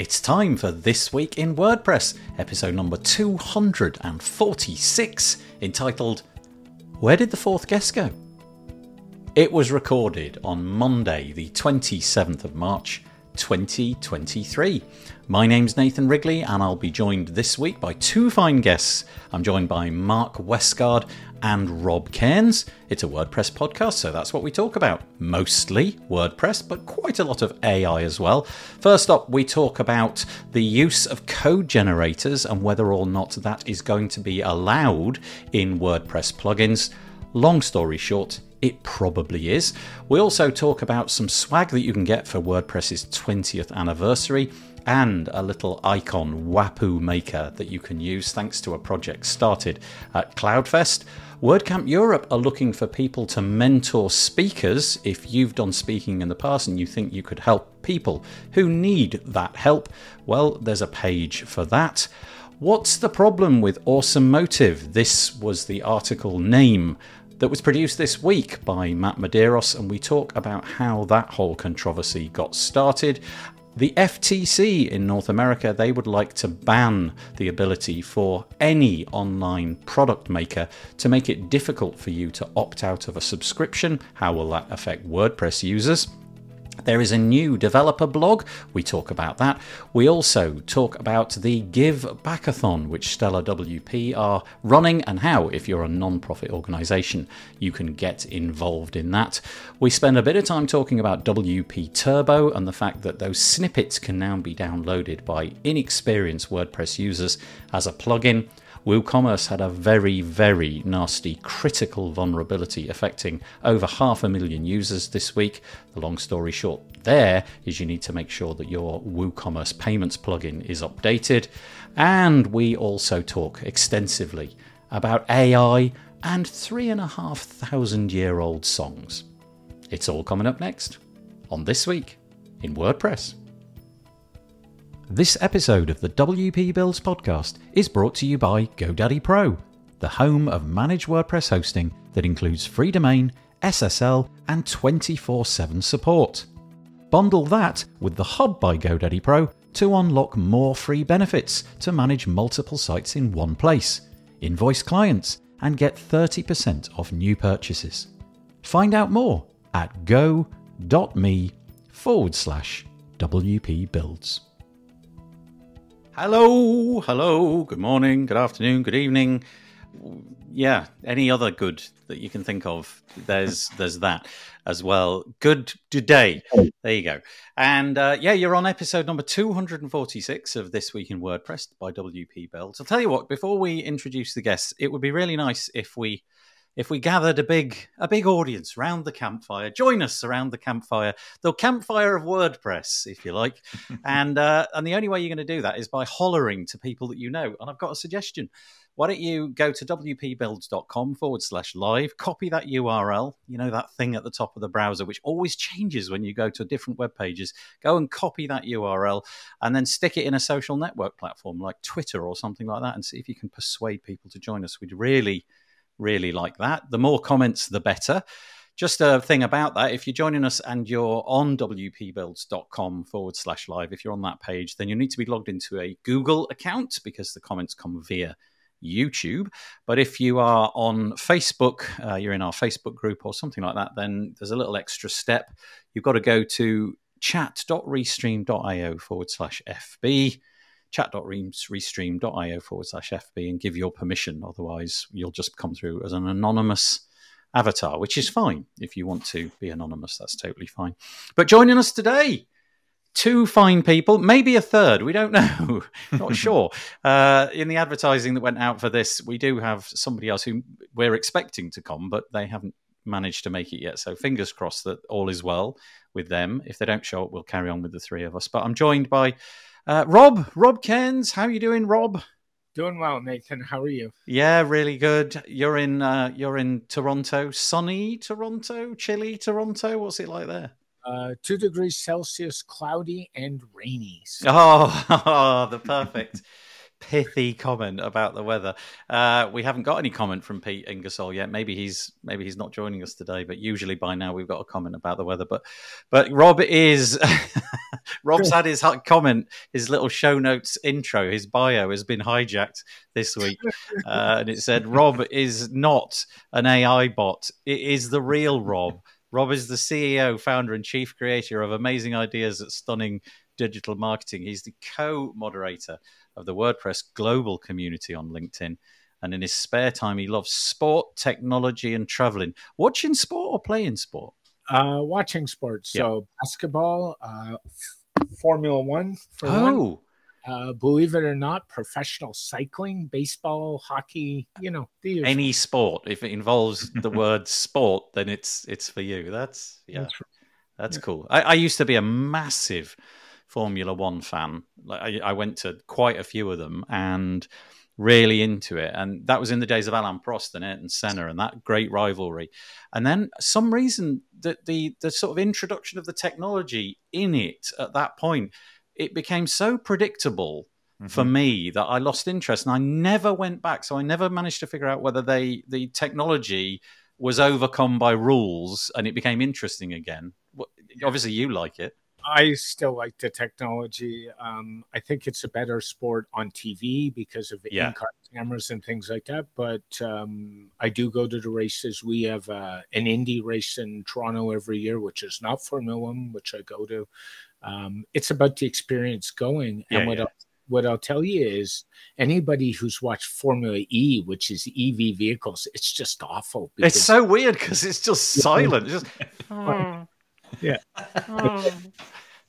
It's time for This Week in WordPress, episode number 246, entitled Where Did the Fourth Guest Go? It was recorded on Monday, the 27th of March, 2023. My name's Nathan Wrigley, and I'll be joined this week by two fine guests. I'm joined by Mark Westgard and Rob Cairns. It's a WordPress podcast, so that's what we talk about. Mostly WordPress, but quite a lot of AI as well. First up, we talk about the use of code generators and whether or not that is going to be allowed in WordPress plugins. Long story short, it probably is. We also talk about some swag that you can get for WordPress's 20th anniversary and a little icon Wapuu maker that you can use thanks to a project started at Cloudfest. WordCamp Europe are looking for people to mentor speakers. If you've done speaking in the past and you think you could help people who need that help, well, there's a page for that. What's the problem with Awesome Motive? This was the article name that was produced this week by Matt Medeiros, and we talk about how that whole controversy got started the FTC in North America, they would like to ban the ability for any online product maker to make it difficult for you to opt out of a subscription. How will that affect WordPress users? There is a new developer blog. We talk about that. We also talk about the Give Backathon, which Stellar WP are running, and how, if you're a non profit organization, you can get involved in that. We spend a bit of time talking about WP Turbo and the fact that those snippets can now be downloaded by inexperienced WordPress users as a plugin. WooCommerce had a very, very nasty critical vulnerability affecting over half a million users this week. The long story short there is you need to make sure that your WooCommerce payments plugin is updated. And we also talk extensively about AI and three and a half thousand year old songs. It's all coming up next on This Week in WordPress. This episode of the WP Builds podcast is brought to you by GoDaddy Pro, the home of managed WordPress hosting that includes free domain, SSL, and 24 7 support. Bundle that with the Hub by GoDaddy Pro to unlock more free benefits to manage multiple sites in one place, invoice clients, and get 30% off new purchases. Find out more at go.me forward slash WP Builds. Hello, hello, good morning, good afternoon, good evening. Yeah, any other good that you can think of? There's there's that as well. Good today. There you go. And uh, yeah, you're on episode number 246 of This Week in WordPress by WP Builds. I'll tell you what, before we introduce the guests, it would be really nice if we if we gathered a big a big audience around the campfire, join us around the campfire, the campfire of WordPress, if you like, and uh, and the only way you're going to do that is by hollering to people that you know. And I've got a suggestion. Why don't you go to wpbuilds.com forward slash live, copy that URL, you know, that thing at the top of the browser, which always changes when you go to different web pages. Go and copy that URL and then stick it in a social network platform like Twitter or something like that and see if you can persuade people to join us. We'd really really like that. The more comments, the better. Just a thing about that if you're joining us and you're on wpbuilds.com forward slash live, if you're on that page, then you need to be logged into a Google account because the comments come via YouTube. But if you are on Facebook, uh, you're in our Facebook group or something like that, then there's a little extra step. You've got to go to chat.restream.io forward slash FB chat.restream.io forward slash FB and give your permission. Otherwise, you'll just come through as an anonymous avatar, which is fine. If you want to be anonymous, that's totally fine. But joining us today, two fine people, maybe a third. We don't know. Not sure. Uh, in the advertising that went out for this, we do have somebody else who we're expecting to come, but they haven't managed to make it yet. So fingers crossed that all is well with them. If they don't show up, we'll carry on with the three of us. But I'm joined by uh, Rob, Rob Cairns, how are you doing, Rob? Doing well, Nathan. How are you? Yeah, really good. You're in uh, you're in Toronto, sunny Toronto, chilly Toronto. What's it like there? Uh, two degrees Celsius, cloudy and rainy. Oh, the perfect pithy comment about the weather. Uh, we haven't got any comment from Pete Ingersoll yet. Maybe he's maybe he's not joining us today, but usually by now we've got a comment about the weather. But but Rob is Rob's had his comment, his little show notes intro, his bio has been hijacked this week. Uh, and it said, Rob is not an AI bot, it is the real Rob. Rob is the CEO, founder, and chief creator of Amazing Ideas at Stunning Digital Marketing. He's the co moderator of the WordPress global community on LinkedIn. And in his spare time, he loves sport, technology, and traveling. Watching sport or playing sport? Uh, watching sports. So basketball, uh, Formula One. For oh, one. Uh, believe it or not, professional cycling, baseball, hockey. You know, any sport. If it involves the word sport, then it's it's for you. That's yeah, That's that's. Yeah. cool. I, I used to be a massive Formula One fan. Like I, I went to quite a few of them and really into it. And that was in the days of Alain Prost and Ayrton Senna and that great rivalry. And then some reason that the the sort of introduction of the technology in it at that point, it became so predictable for Mhm. me that I lost interest and I never went back. So I never managed to figure out whether they the technology was overcome by rules and it became interesting again. Obviously, you like it. I still like the technology. Um, I think it's a better sport on TV because of the Yeah. in-car cameras and things like that. But um, I do go to the races. We have uh, an Indy race in Toronto every year, which is not Formula One, which I go to. Um, it's about the experience going. Yeah, and what yeah. I'll, what I'll tell you is, anybody who's watched Formula E, which is EV vehicles, it's just awful. It's so weird because it's just silent. It's just Yeah.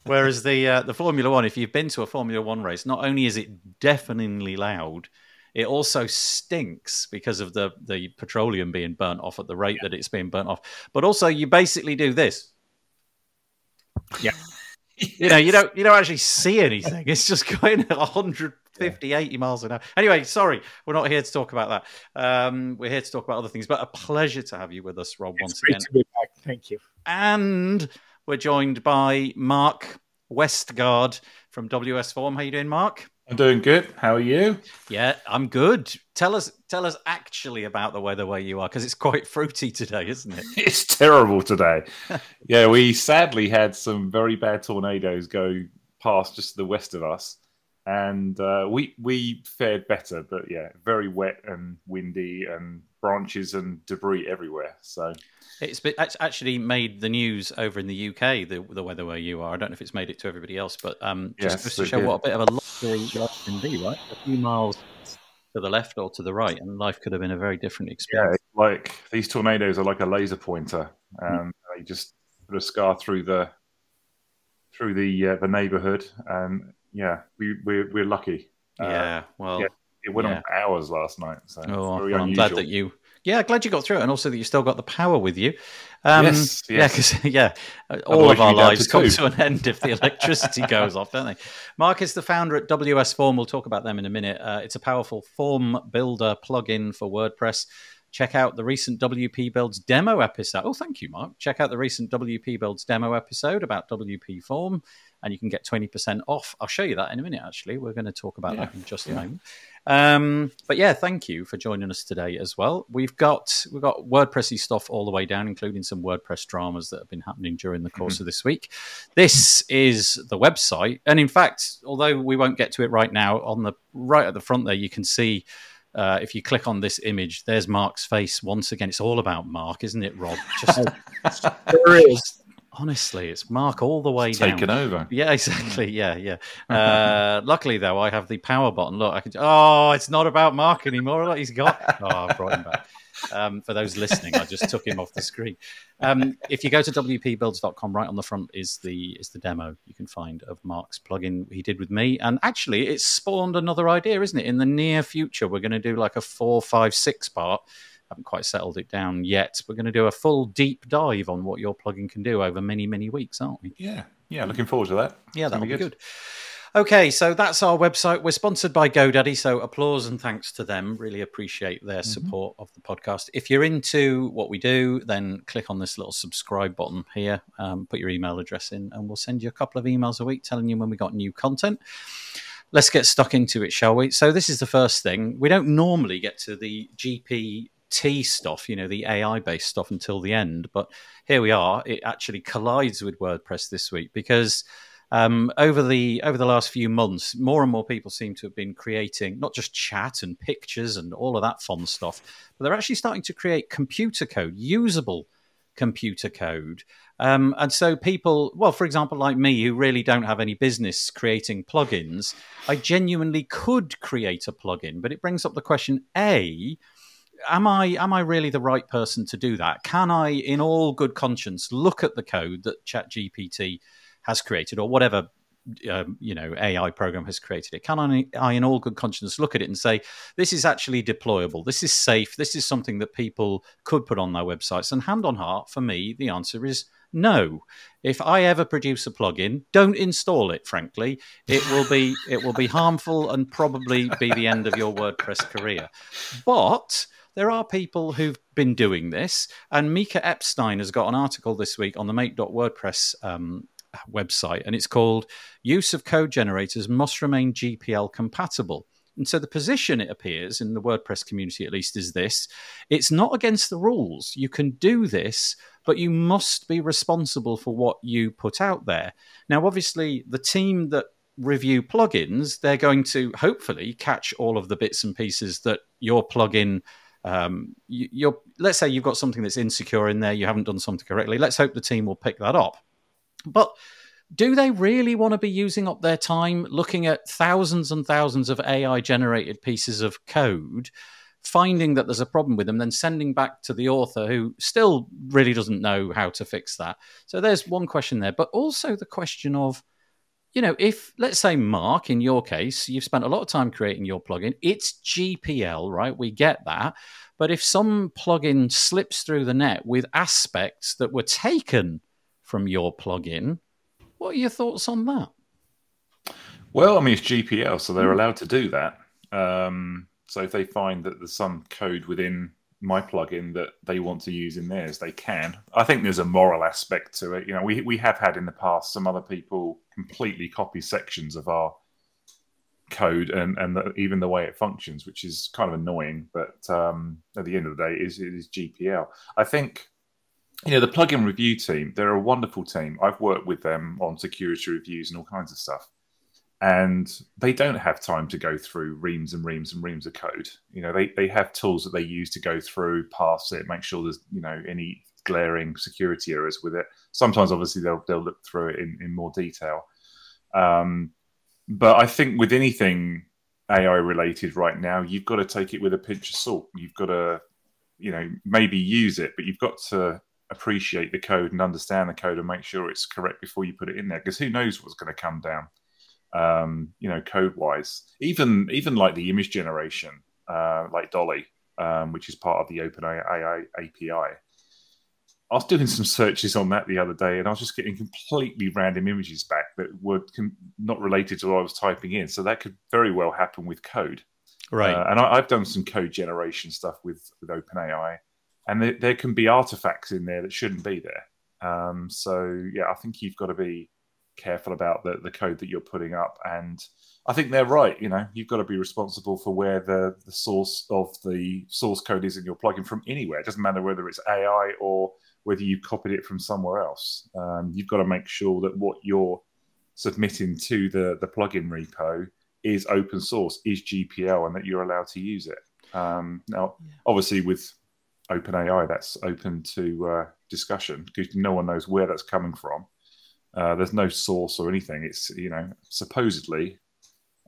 Whereas the uh, the Formula One, if you've been to a Formula One race, not only is it deafeningly loud, it also stinks because of the the petroleum being burnt off at the rate that it's being burnt off. But also, you basically do this. Yeah. You know, you don't you don't actually see anything. It's just going at 150, 80 miles an hour. Anyway, sorry, we're not here to talk about that. Um, we're here to talk about other things. But a pleasure to have you with us, Rob, it's once again. To be back. Thank you. And we're joined by Mark Westgard from WS Form. How you doing, Mark? I'm doing good. How are you? Yeah, I'm good. Tell us, tell us actually about the weather where you are, because it's quite fruity today, isn't it? It's terrible today. yeah, we sadly had some very bad tornadoes go past just to the west of us, and uh, we we fared better. But yeah, very wet and windy, and branches and debris everywhere. So It's, been, it's actually made the news over in the UK. The, the weather where you are. I don't know if it's made it to everybody else, but um, just, Yes, just to show did. what a bit of a luxury life can be, right? A few miles to the left or to the right, and life could have been a very different experience. it's like these tornadoes are like a laser pointer, and they just put a scar through the through the uh, the neighborhood. And yeah, we we're, we're lucky. Uh, Yeah, well, yeah. It went Yeah. on for hours last night. So Oh, well, I'm glad that you. Yeah, glad you got through it, and also that you still got the power with you. Um, Yes, yeah, because yeah, all Otherwise of our you'd be down lives to come to an end if the electricity goes off, don't they? Mark is the founder at WS Form. We'll talk about them in a minute. Uh, it's a powerful form builder plugin for WordPress. Check out the recent WP Builds demo episode. Oh, thank you, Mark. Check out the recent WP Builds demo episode about WP Form, and you can get 20% off. I'll show you that in a minute, actually. We're going to talk about that in just a yeah. moment. Um, but yeah, thank you for joining us today as well. We've got we've got WordPressy stuff all the way down, including some WordPress dramas that have been happening during the course of this week. This is the website, and in fact, although we won't get to it right now, on the right at the front there, you can see. Uh, if you click on this image, there's Mark's face once again. It's all about Mark, isn't it, Rob? Just There is. Honestly, it's Mark all the way down. taken over. Yeah, exactly. Yeah, yeah. Uh, luckily, though, I have the power button. Look, I can. Oh, it's not about Mark anymore. Look, he's got. Oh, I brought him back. Um, for those listening, I just took him off the screen. Um, if you go to wpbuilds.com, right on the front is the is the demo you can find of Mark's plugin he did with me. And actually, it's spawned another idea, isn't it? In the near future, we're going to do like a four, five, six part. Haven't quite settled it down yet. We're going to do a full deep dive on what your plugin can do over many, many weeks, aren't we? Yeah, yeah. Looking forward to that. Yeah, that'll be good. Okay, so that's our website. We're sponsored by GoDaddy, so applause and thanks to them. Really appreciate their support of the podcast. If you're into what we do, then click on this little subscribe button here, um, put your email address in, and we'll send you a couple of emails a week telling you when we got new content. Let's get stuck into it, shall we? So, this is the first thing. We don't normally get to the GPT stuff, you know, the AI based stuff until the end, but here we are. It actually collides with WordPress this week because Um, over the over the last few months, more and more people seem to have been creating not just chat and pictures and all of that fun stuff, but they're actually starting to create computer code, usable computer code. Um, and so people, well, for example, like me, who really don't have any business creating plugins, I genuinely could create a plugin, but it brings up the question: A, am I am I really the right person to do that? Can I, in all good conscience, look at the code that ChatGPT has created, or whatever um, you know AI program has created it? Can I, I, in all good conscience, look at it and say this is actually deployable? This is safe. This is something that people could put on their websites. And hand on heart, for me, the answer is no. If I ever produce a plugin, don't install it. Frankly, it will be it will be harmful and probably be the end of your WordPress career. But there are people who've been doing this, and Mika Epstein has got an article this week on the Make.WordPress um, website, and it's called "Use of Code Generators Must Remain GPL Compatible." And so the position, it appears, in the WordPress community at least, is this it's not against the rules. You can do this, but you must be responsible for what you put out there. Now, obviously, the team that review plugins, they're going to hopefully catch all of the bits and pieces that your plugin. Um, you, are let's say you've got something that's insecure in there, you haven't done something correctly. Let's hope the team will pick that up. But do they really want to be using up their time looking at thousands and thousands of AI generated pieces of code, finding that there's a problem with them, then sending back to the author who still really doesn't know how to fix that? So there's one question there, but also the question of, you know, if let's say Mark, in your case, you've spent a lot of time creating your plugin, it's GPL, right? We get that. But if some plugin slips through the net with aspects that were taken from your plugin, what are your thoughts on that? Well, I mean, it's GPL, so they're hmm. allowed to do that. Um, so if they find that there's some code within my plugin that they want to use in theirs, they can. I think there's a moral aspect to it. You know, we we have had in the past some other people completely copy sections of our code and and the, even the way it functions, which is kind of annoying. But um, at the end of the day, it is, it is GPL. I think you know, the plugin review team, they're a wonderful team. I've worked with them on security reviews and all kinds of stuff. And they don't have time to go through reams and reams and reams of code. You know, they, they have tools that they use to go through, pass it, make sure there's, you know, any glaring security errors with it. Sometimes, obviously, they'll, they'll look through it in, in more detail. Um, but I think with anything AI related right now, you've got to take it with a pinch of salt. You've got to, you know, maybe use it, but you've got to appreciate the code and understand the code and make sure it's correct before you put it in there because who knows what's going to come down um, you know code wise even even like the image generation uh, like DALL-E um, which is part of the OpenAI API I. Was doing some searches on that the other day and I was just getting completely random images back that were com- not related to what I was typing in. So that could very well happen with code. Right. Uh, and I, I've done some code generation stuff with with OpenAI and there, there, can be artifacts in there that shouldn't be there. Um, so yeah, I think you've got to be careful about the, the code that you're putting up, and I think they're right. You know, you've got to be responsible for where the the source of the source code is in your plugin from anywhere. It doesn't matter whether it's AI or whether you've copied it from somewhere else. Um, you've got to make sure that what you're submitting to the the plugin repo is open source, is GPL, and that you're allowed to use it. Um, now, yeah. obviously, with OpenAI, that's open to uh, discussion because no one knows where that's coming from. Uh, there's no source or anything. It's you know supposedly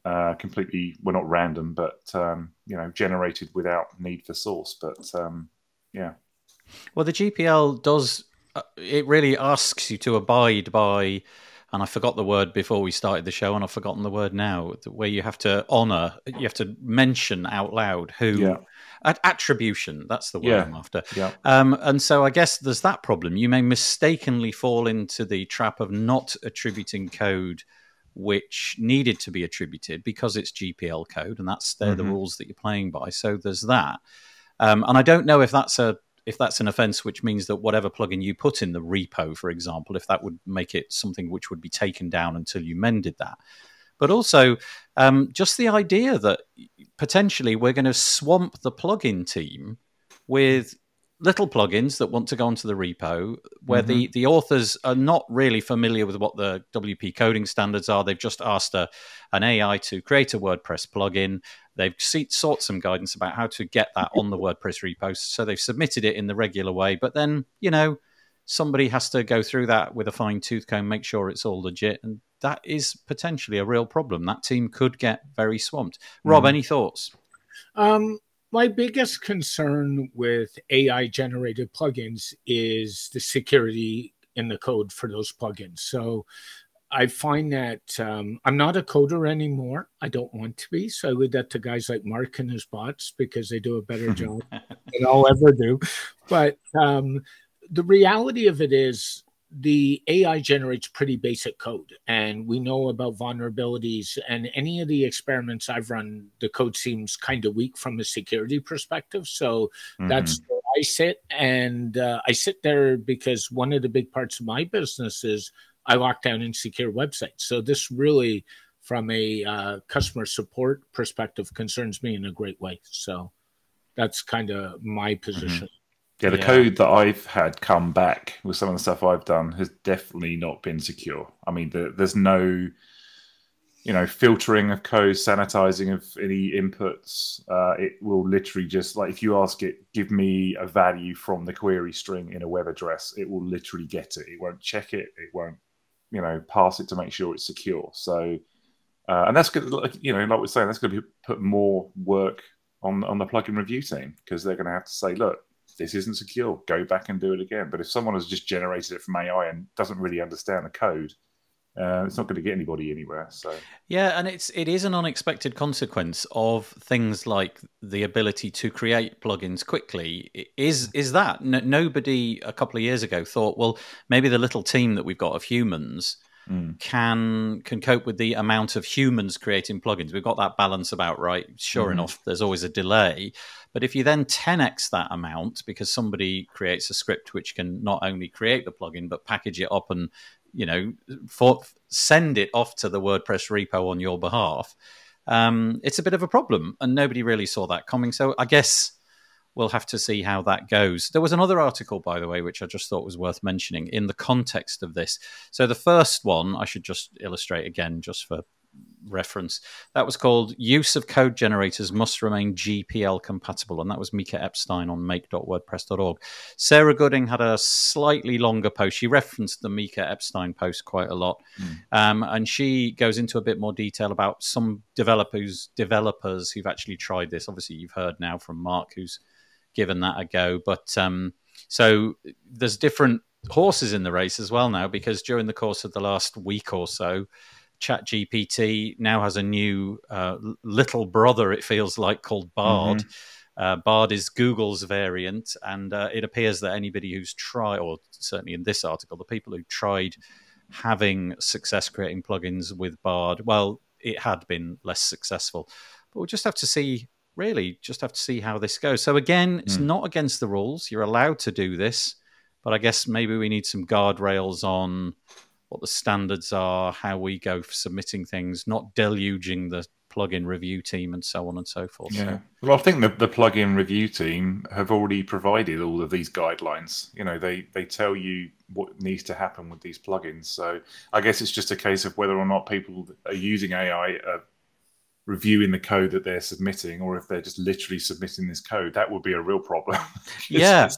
uh, completely well not random, but um, you know generated without need for source. But um, yeah. Well, the GPL does. Uh, it really asks you to abide by and I forgot the word before we started the show, and I've forgotten the word now, where you have to honor, you have to mention out loud who yeah attribution that's the word yeah. i'm after yeah. Um, and so i guess there's that problem you may mistakenly fall into the trap of not attributing code which needed to be attributed because it's gpl code and that's they're mm-hmm. the rules that you're playing by so there's that um, and i don't know if that's a if that's an offense which means that whatever plugin you put in the repo for example if that would make it something which would be taken down until you mended that but also um, just the idea that potentially we're going to swamp the plugin team with little plugins that want to go onto the repo where mm-hmm. the, the authors are not really familiar with what the WP coding standards are. They've just asked a, an AI to create a WordPress plugin. They've sought some guidance about how to get that on the WordPress repo. So they've submitted it in the regular way. But then, you know, somebody has to go through that with a fine tooth comb, make sure it's all legit. And that is potentially a real problem. That team could get very swamped. Rob, mm. any thoughts? Um, my biggest concern with AI generated plugins is the security in the code for those plugins. So I find that um, I'm not a coder anymore. I don't want to be. So I leave that to guys like Mark and his bots because they do a better job than I'll ever do. But um, the reality of it is the AI generates pretty basic code, and we know about vulnerabilities. And any of the experiments I've run, the code seems kind of weak from a security perspective. So mm-hmm. that's where I sit, and uh, I sit there because one of the big parts of my business is I lock down insecure websites. So this really, from a uh, customer support perspective, concerns me in a great way. So that's kind of my position. Mm-hmm. Yeah, the yeah. code that I've had come back with some of the stuff I've done has definitely not been secure. I mean, the, there's no, you know, filtering of code, sanitizing of any inputs. Uh, it will literally just like if you ask it, give me a value from the query string in a web address, it will literally get it. It won't check it. It won't, you know, pass it to make sure it's secure. So, uh, and that's good. Like, you know, like we're saying, that's going to be put more work on on the plugin review team because they're going to have to say, look this isn't secure. Go back and do it again. But if someone has just generated it from AI and doesn't really understand the code, uh, it's not going to get anybody anywhere. So yeah, and it's it is an unexpected consequence of things like the ability to create plugins quickly. Is is that N- nobody a couple of years ago thought? Well, maybe the little team that we've got of humans mm. can can cope with the amount of humans creating plugins. We've got that balance about right. Sure mm. enough, there's always a delay, but if you then 10x that amount because somebody creates a script which can not only create the plugin but package it up and you know for, send it off to the WordPress repo on your behalf, um, it's a bit of a problem, and nobody really saw that coming. So I guess we'll have to see how that goes. There was another article, by the way, which I just thought was worth mentioning in the context of this. So the first one, I should just illustrate again, just for reference. That was called Use of Code Generators Must Remain GPL Compatible, and that was Mika Epstein on make.wordpress.org. Sarah Gooding had a slightly longer post. She referenced the Mika Epstein post quite a lot, mm. um, and she goes into a bit more detail about some developers developers who've actually tried this. Obviously, you've heard now from Mark who's given that a go. But um, so there's different horses in the race as well now because during the course of the last week or so, ChatGPT now has a new uh, little brother, it feels like, called Bard. Mm-hmm. Uh, Bard is Google's variant, and uh, it appears that anybody who's tried, or certainly in this article, the people who tried having success creating plugins with Bard, well, it had been less successful. But we'll just have to see really just have to see how this goes. So again, it's mm. not against the rules. You're allowed to do this, but I guess maybe we need some guardrails on what the standards are, how we go for submitting things, not deluging the plugin review team and so on and so forth. Yeah. Well, I think the, the plugin review team have already provided all of these guidelines. You know, they, they tell you what needs to happen with these plugins. So I guess it's just a case of whether or not people are using AI are reviewing the code that they're submitting or if they're just literally submitting this code that would be a real problem yeah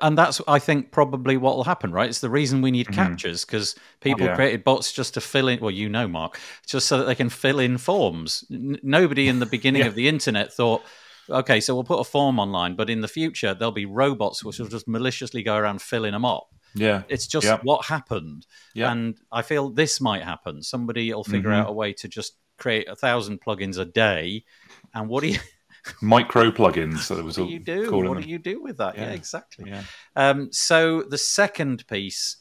and that's i think probably what will happen right it's the reason we need mm-hmm. CAPTCHAs because people yeah. created bots just to fill in well you know mark just so that they can fill in forms N- nobody in the beginning yeah. of the internet thought okay so we'll put a form online but in the future there'll be robots which will just maliciously go around filling them up yeah it's just yeah. what happened yeah. and i feel this might happen somebody will figure mm-hmm. out a way to just create a thousand plugins a day, and what do you? Micro plugins. So what do you do? What them. do you do with that? Yeah, yeah exactly. Yeah. Um, so the second piece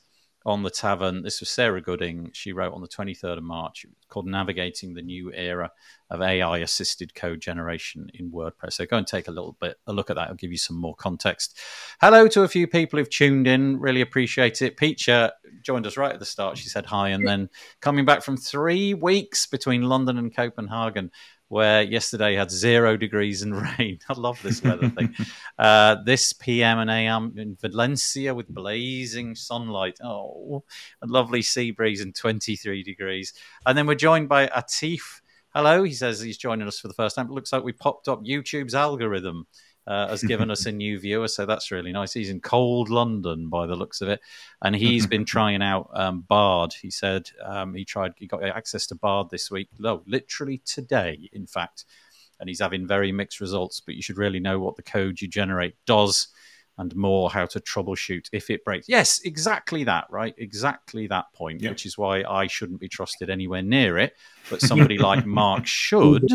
on the tavern. This was Sarah Gooding. She wrote on the 23rd of March. Called Navigating the New Era of AI Assisted Code Generation in WordPress. So go and take a little bit a look at that. I'll give you some more context. Hello to a few people who've tuned in. Really appreciate it. Peacher joined us right at the start. She said hi. And then coming back from three weeks between London and Copenhagen. Where yesterday had zero degrees and rain. I love this weather thing. Uh, this PM and AM in Valencia with blazing sunlight. Oh, a lovely sea breeze and 23 degrees. And then we're joined by Atif. Hello, he says he's joining us for the first time. It looks like we popped up YouTube's algorithm uh, has given us a new viewer, so that's really nice. He's in cold London by the looks of it, and he's been trying out um, Bard. He said um, he tried, he got access to Bard this week. No, literally today, in fact, and he's having very mixed results. But you should really know what the code you generate does and more how to troubleshoot if it breaks. Yes, exactly that, right? Exactly that point, yep. which is why I shouldn't be trusted anywhere near it, but somebody like Mark should.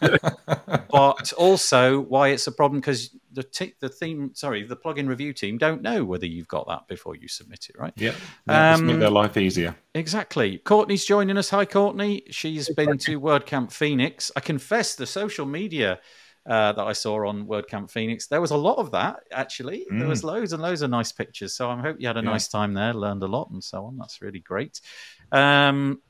but also why it's a problem because the t- the theme, sorry, the plugin review team don't know whether you've got that before you submit it, right? Yeah, yeah um, make their life easier. Exactly. Courtney's joining us. Hi, Courtney. She's been to WordCamp Phoenix. I confess the social media uh, that I saw on WordCamp Phoenix. There was a lot of that actually. Mm. There was mm. loads and loads of nice pictures. So I hope you had a yeah. nice time there, learned a lot, and so on. That's really great. Um,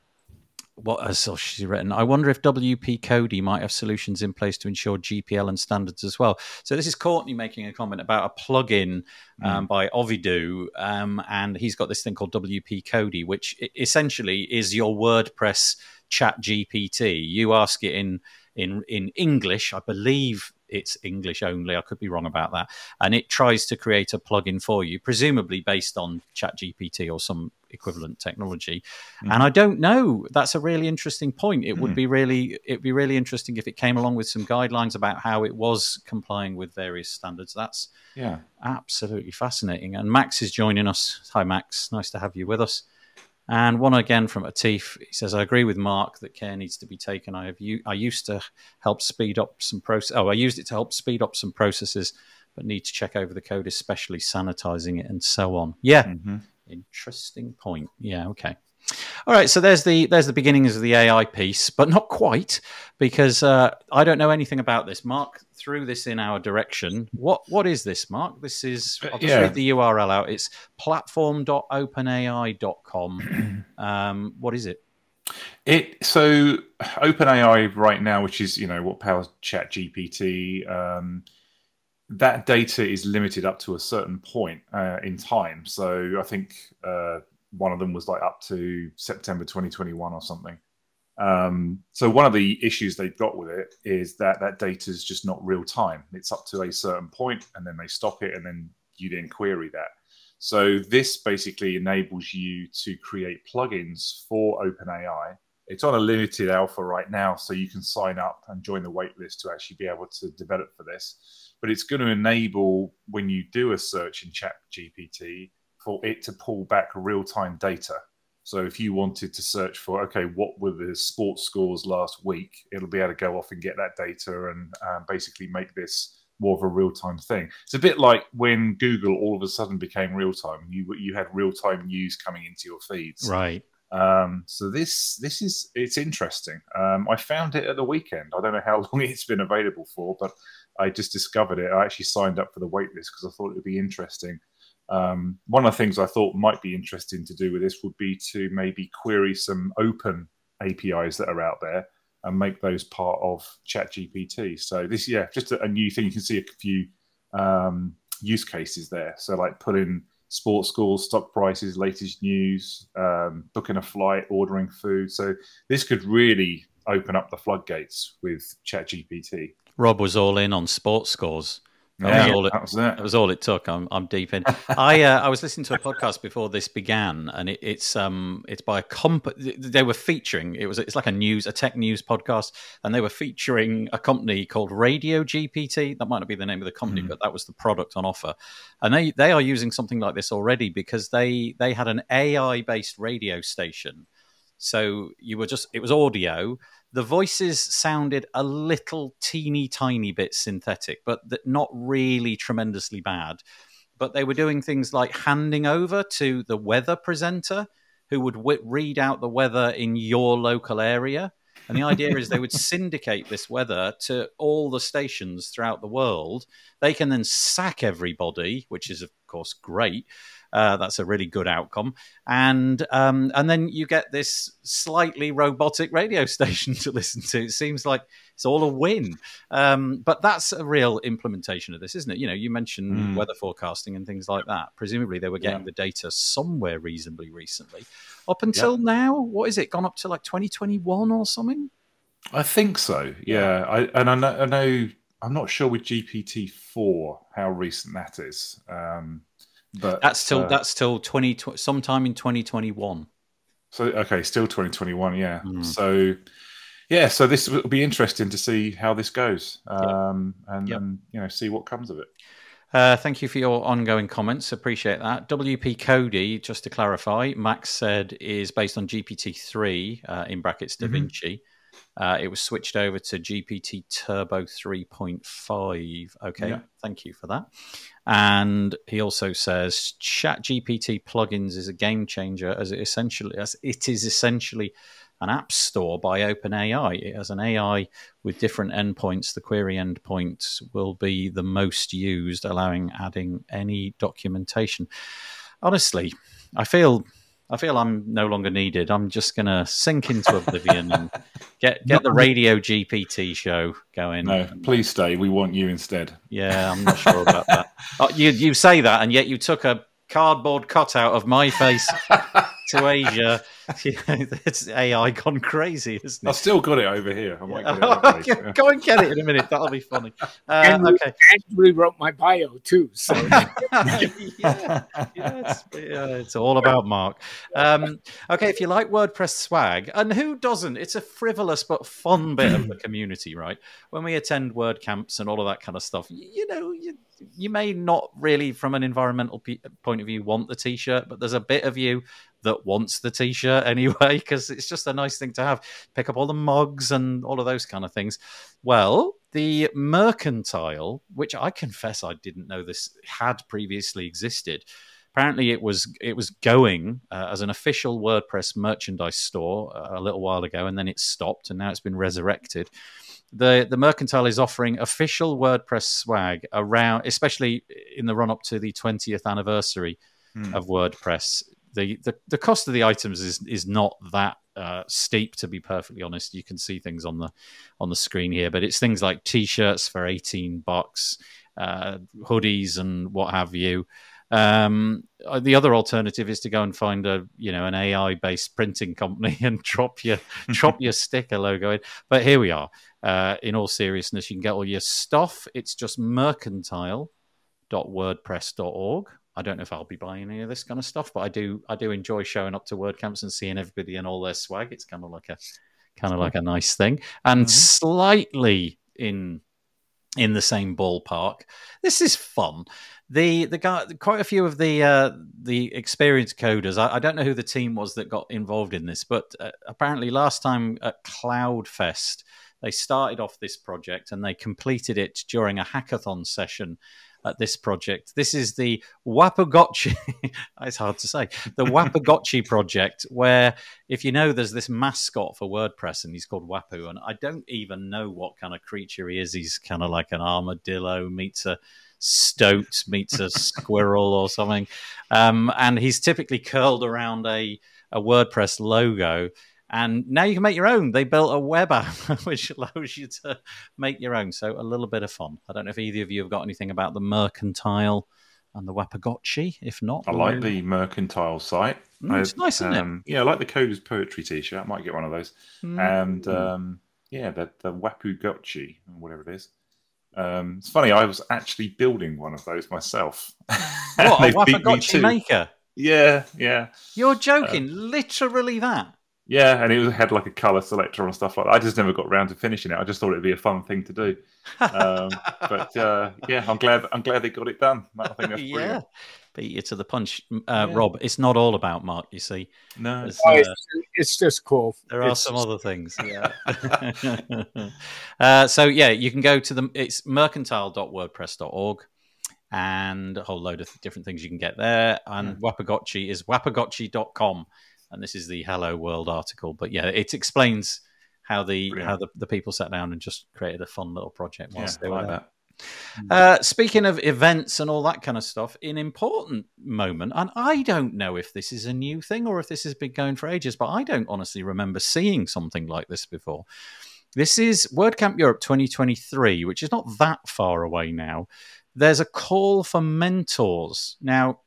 what has she written? I wonder if WP Cody might have solutions in place to ensure GPL and standards as well. So this is Courtney making a comment about a plugin um, mm. by Ovidu, um, and he's got this thing called WP Cody, which essentially is your WordPress Chat GPT. You ask it in in in English. I believe it's English only. I could be wrong about that. And it tries to create a plugin for you, presumably based on ChatGPT or some equivalent technology. Mm. And I don't know. That's a really interesting point. It mm. would be really it'd be really interesting if it came along with some guidelines about how it was complying with various standards. That's yeah, absolutely fascinating. And Max is joining us. Hi Max, nice to have you with us. And one again from Atif. He says, "I agree with Mark that care needs to be taken. I have u- I used to help speed up some process. Oh, I used it to help speed up some processes, but need to check over the code, especially sanitizing it and so on. Yeah, mm-hmm. interesting point. Yeah, okay." All right, so there's the there's the beginnings of the AI piece, but not quite because uh, I don't know anything about this. Mark threw this in our direction. What what is this, Mark? This is I'll just yeah. read the URL out. It's platform.openai.com. um, what is it? It so OpenAI right now, which is you know what powers Chat GPT. Um, that data is limited up to a certain point uh, in time. So I think uh, one of them was like up to September 2021 or something. Um, so one of the issues they've got with it is that that data is just not real time. It's up to a certain point, and then they stop it, and then you then query that. So this basically enables you to create plugins for OpenAI. It's on a limited alpha right now, so you can sign up and join the waitlist to actually be able to develop for this. But it's going to enable when you do a search in Chat GPT for it to pull back real time data. So if you wanted to search for, okay, what were the sports scores last week, it'll be able to go off and get that data and um, basically make this more of a real time thing. It's a bit like when Google all of a sudden became real time. You you had real time news coming into your feeds, right? Um, so this this is it's interesting. Um, I found it at the weekend. I don't know how long it's been available for, but I just discovered it. I actually signed up for the waitlist because I thought it would be interesting um, one of the things I thought might be interesting to do with this would be to maybe query some open APIs that are out there and make those part of ChatGPT. So this, yeah, just a, a new thing. You can see a few um, use cases there. So like put in sports scores, stock prices, latest news, um, booking a flight, ordering food. So this could really open up the floodgates with ChatGPT. Rob was all in on sports scores. That, yeah, was, all it, that was it. That was all it took. I'm, I'm deep in. I uh, I was listening to a podcast before this began, and it, it's um it's by a comp. They were featuring it was it's like a news a tech news podcast, and they were featuring a company called Radio GPT. That might not be the name of the company, mm. but that was the product on offer, and they they are using something like this already because they they had an AI based radio station. So you were just it was audio the voices sounded a little teeny tiny bit synthetic, but not really tremendously bad. But they were doing things like handing over to the weather presenter who would w- read out the weather in your local area. And the idea is they would syndicate this weather to all the stations throughout the world. They can then sack everybody, which is, of course, great. Uh, that's a really good outcome. And um, and then you get this slightly robotic radio station to listen to. It seems like it's all a win. Um, but that's a real implementation of this, isn't it? You know, you mentioned Mm. weather forecasting and things like that. Presumably, they were getting Yeah. the data somewhere reasonably recently. Up until now, what is it? Gone up to like 2021 or something? I think so. Yeah, I, and I know, I know. I'm not sure with GPT four how recent that is. Um, but That's till uh, that's till 20 sometime in 2021. so okay, still 2021. Yeah. Mm. So yeah, so this will be interesting to see how this goes, um, and, Yep. and you know see what comes of it. Uh, thank you for your ongoing comments. Appreciate that. WP Cody, just to clarify, Max said is based on GPT-3 uh, in brackets Mhm. DaVinci. Uh, it was switched over to GPT Turbo 3.5. Okay, Yeah. thank you for that. And he also says Chat GPT plugins is a game changer as it essentially as it is essentially an app store by OpenAI. It has an AI with different endpoints. The query endpoints will be the most used, allowing adding any documentation. Honestly, I feel I feel I'm no longer needed. I'm just gonna sink into oblivion and get get the radio GPT show going. No, please stay. We want you instead. Yeah, I'm not sure about that. Oh, you you say that, and yet you took a cardboard cutout of my face to Asia. it's AI gone crazy, isn't it? I've still got it over here. I might get it that. Go- Go and get it in a minute. That'll be funny. Uh, And okay. And rewrote my bio too. So yeah, yeah, it's, yeah, it's all about Mark. Um, okay, if you like WordPress swag, and who doesn't? It's a frivolous but fun bit of the community, right? When we attend WordCamps and all of that kind of stuff, y- you know, you, you may not really, from an environmental pe- point of view, want the t-shirt, but there's a bit of you that wants the t-shirt anyway because it's just a nice thing to have. Pick up all the mugs and all of those kind of things. Well, the mercantile, which I confess I didn't know this had previously existed. Apparently, it was it was going uh, as an official WordPress merchandise store uh, a little while ago, and then it stopped, and now it's been resurrected. the The mercantile is offering official WordPress swag around, especially in the run up to the twentieth anniversary Hmm. of WordPress. The, the the cost of the items is is not that uh, steep, to be perfectly honest. You can see things on the on the screen here, but it's things like t-shirts for eighteen bucks, uh, hoodies, and what have you. Um, uh, the other alternative is to go and find a you know an AI based printing company and drop your drop your sticker logo in. But here we are. Uh, in all seriousness, you can get all your stuff. It's just mercantile.wordpress.org. I don't know if I'll be buying any of this kind of stuff, but I do I do enjoy showing up to WordCamps and seeing everybody and all their swag. It's kind of like a kind of like a nice thing. And Mhm. slightly in in the same ballpark. This is fun. The the guy, quite a few of the uh, the experienced coders. I, I don't know who the team was that got involved in this, but uh, apparently last time at Cloudfest, they started off this project and they completed it during a hackathon session at this project. This is the Wapuugotchi. it's hard to say. The Wapuugotchi project, where if you know, there's this mascot for WordPress, and he's called Wapuu, and I don't even know what kind of creature he is. He's kind of like an armadillo meets a stoat meets a squirrel or something, um, and he's typically curled around a a WordPress logo. And now you can make your own. They built a web app which allows you to make your own. So a little bit of fun. I don't know if either of you have got anything about the mercantile and the Wapuugotchi. If not, I like the mercantile site. Mm, it's I- nice, isn't um, Yeah, I like the Coders Poetry T-shirt. I might get one of those. Mm. And um, yeah, the the Wapuugotchi, whatever it is. Um, it's funny. I was actually building one of those myself. What a Wapuugotchi maker? Yeah, yeah, You're joking? Literally that? Yeah. And it was, had like a color selector and stuff like that. I just never got around to finishing it. I just thought it'd be a fun thing to do. Um, but uh, yeah, I'm glad. I'm glad they got it done. I think that's yeah. brilliant. Beat you to the punch, uh, Yeah. Rob. It's not all about Mark. You see, No, There's, Oh, uh, it's, it's just cool. there are It's some just- other things. Yeah. uh, so yeah, you can go to the it's mercantile.wordpress.org and a whole load of different things you can get there. And Wapuugotchi is wapuugotchi.com. And this is the Hello World article. But yeah, it explains how the Brilliant. how the, the people sat down and just created a fun little project yeah, whilst I they were like there. that. Uh, speaking of events and all that kind of stuff, an important moment, and I don't know if this is a new thing or if this has been going for ages, but I don't honestly remember seeing something like this before. This is WordCamp Europe 2023, which is not that far away now. There's a call for mentors. Now,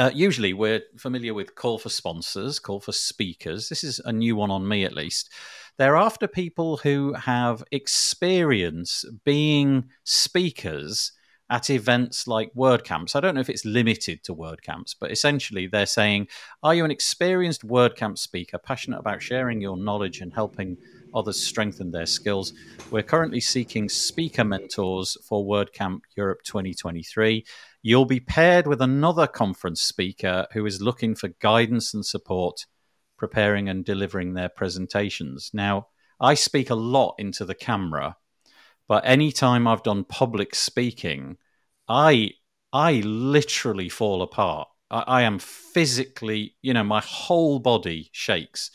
uh, usually we're familiar with call for sponsors, call for speakers. This is a new one on me, at least. They're after people who have experience being speakers at events like WordCamps. I don't know if it's limited to WordCamps, but essentially they're saying, Are you an experienced WordCamp speaker, passionate about sharing your knowledge and helping others strengthen their skills? We're currently seeking speaker mentors for WordCamp Europe 2023. You'll be paired with another conference speaker who is looking for guidance and support preparing and delivering their presentations. Now, I speak a lot into the camera, but anytime I've done public speaking, I I literally fall apart. I, I am physically, you know, my whole body shakes.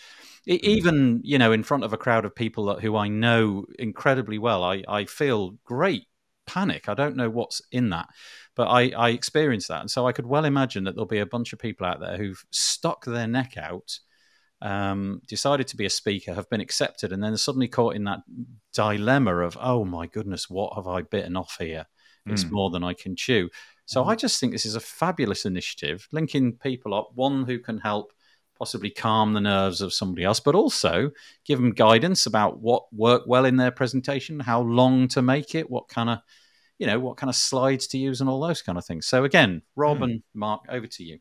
It, mm. even you know in front of a crowd of people who I know incredibly well, I, I feel great panic. I don't know what's in that, but I, I experience that, and so I could well imagine that there'll be a bunch of people out there who've stuck their neck out um, decided to be a speaker, have been accepted, and then suddenly caught in that dilemma of, oh my goodness, what have I bitten off here? It's mm. more than I can chew. So mm. I just think this is a fabulous initiative, linking people up, one who can help possibly calm the nerves of somebody else, but also give them guidance about what worked well in their presentation, how long to make it, what kind of, you know, what kind of slides to use, and all those kind of things. So again, Rob mm. and Mark, over to you.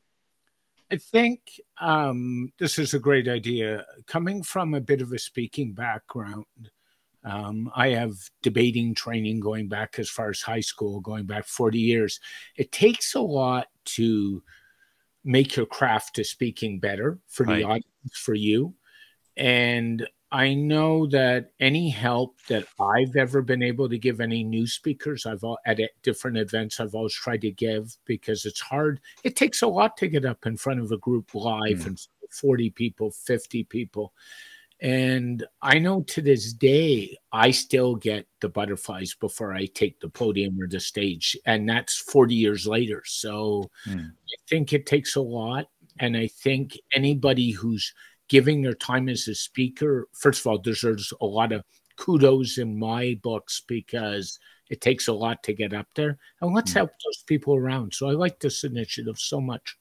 I think um, this is a great idea. Coming from a bit of a speaking background, um, I have debating training going back as far as high school, going back 40 years. It takes a lot to make your craft to speaking better for right. the audience, for you. And I know that any help that I've ever been able to give any new speakers, I've all, at different events, I've always tried to give because it's hard. It takes a lot to get up in front of a group live mm. and 40 people, 50 people. And I know to this day, I still get the butterflies before I take the podium or the stage. And that's 40 years later. So mm. I think it takes a lot. And I think anybody who's giving their time as a speaker, first of all, deserves a lot of kudos in my books because it takes a lot to get up there. And let's mm. help those people around. So I like this initiative so much.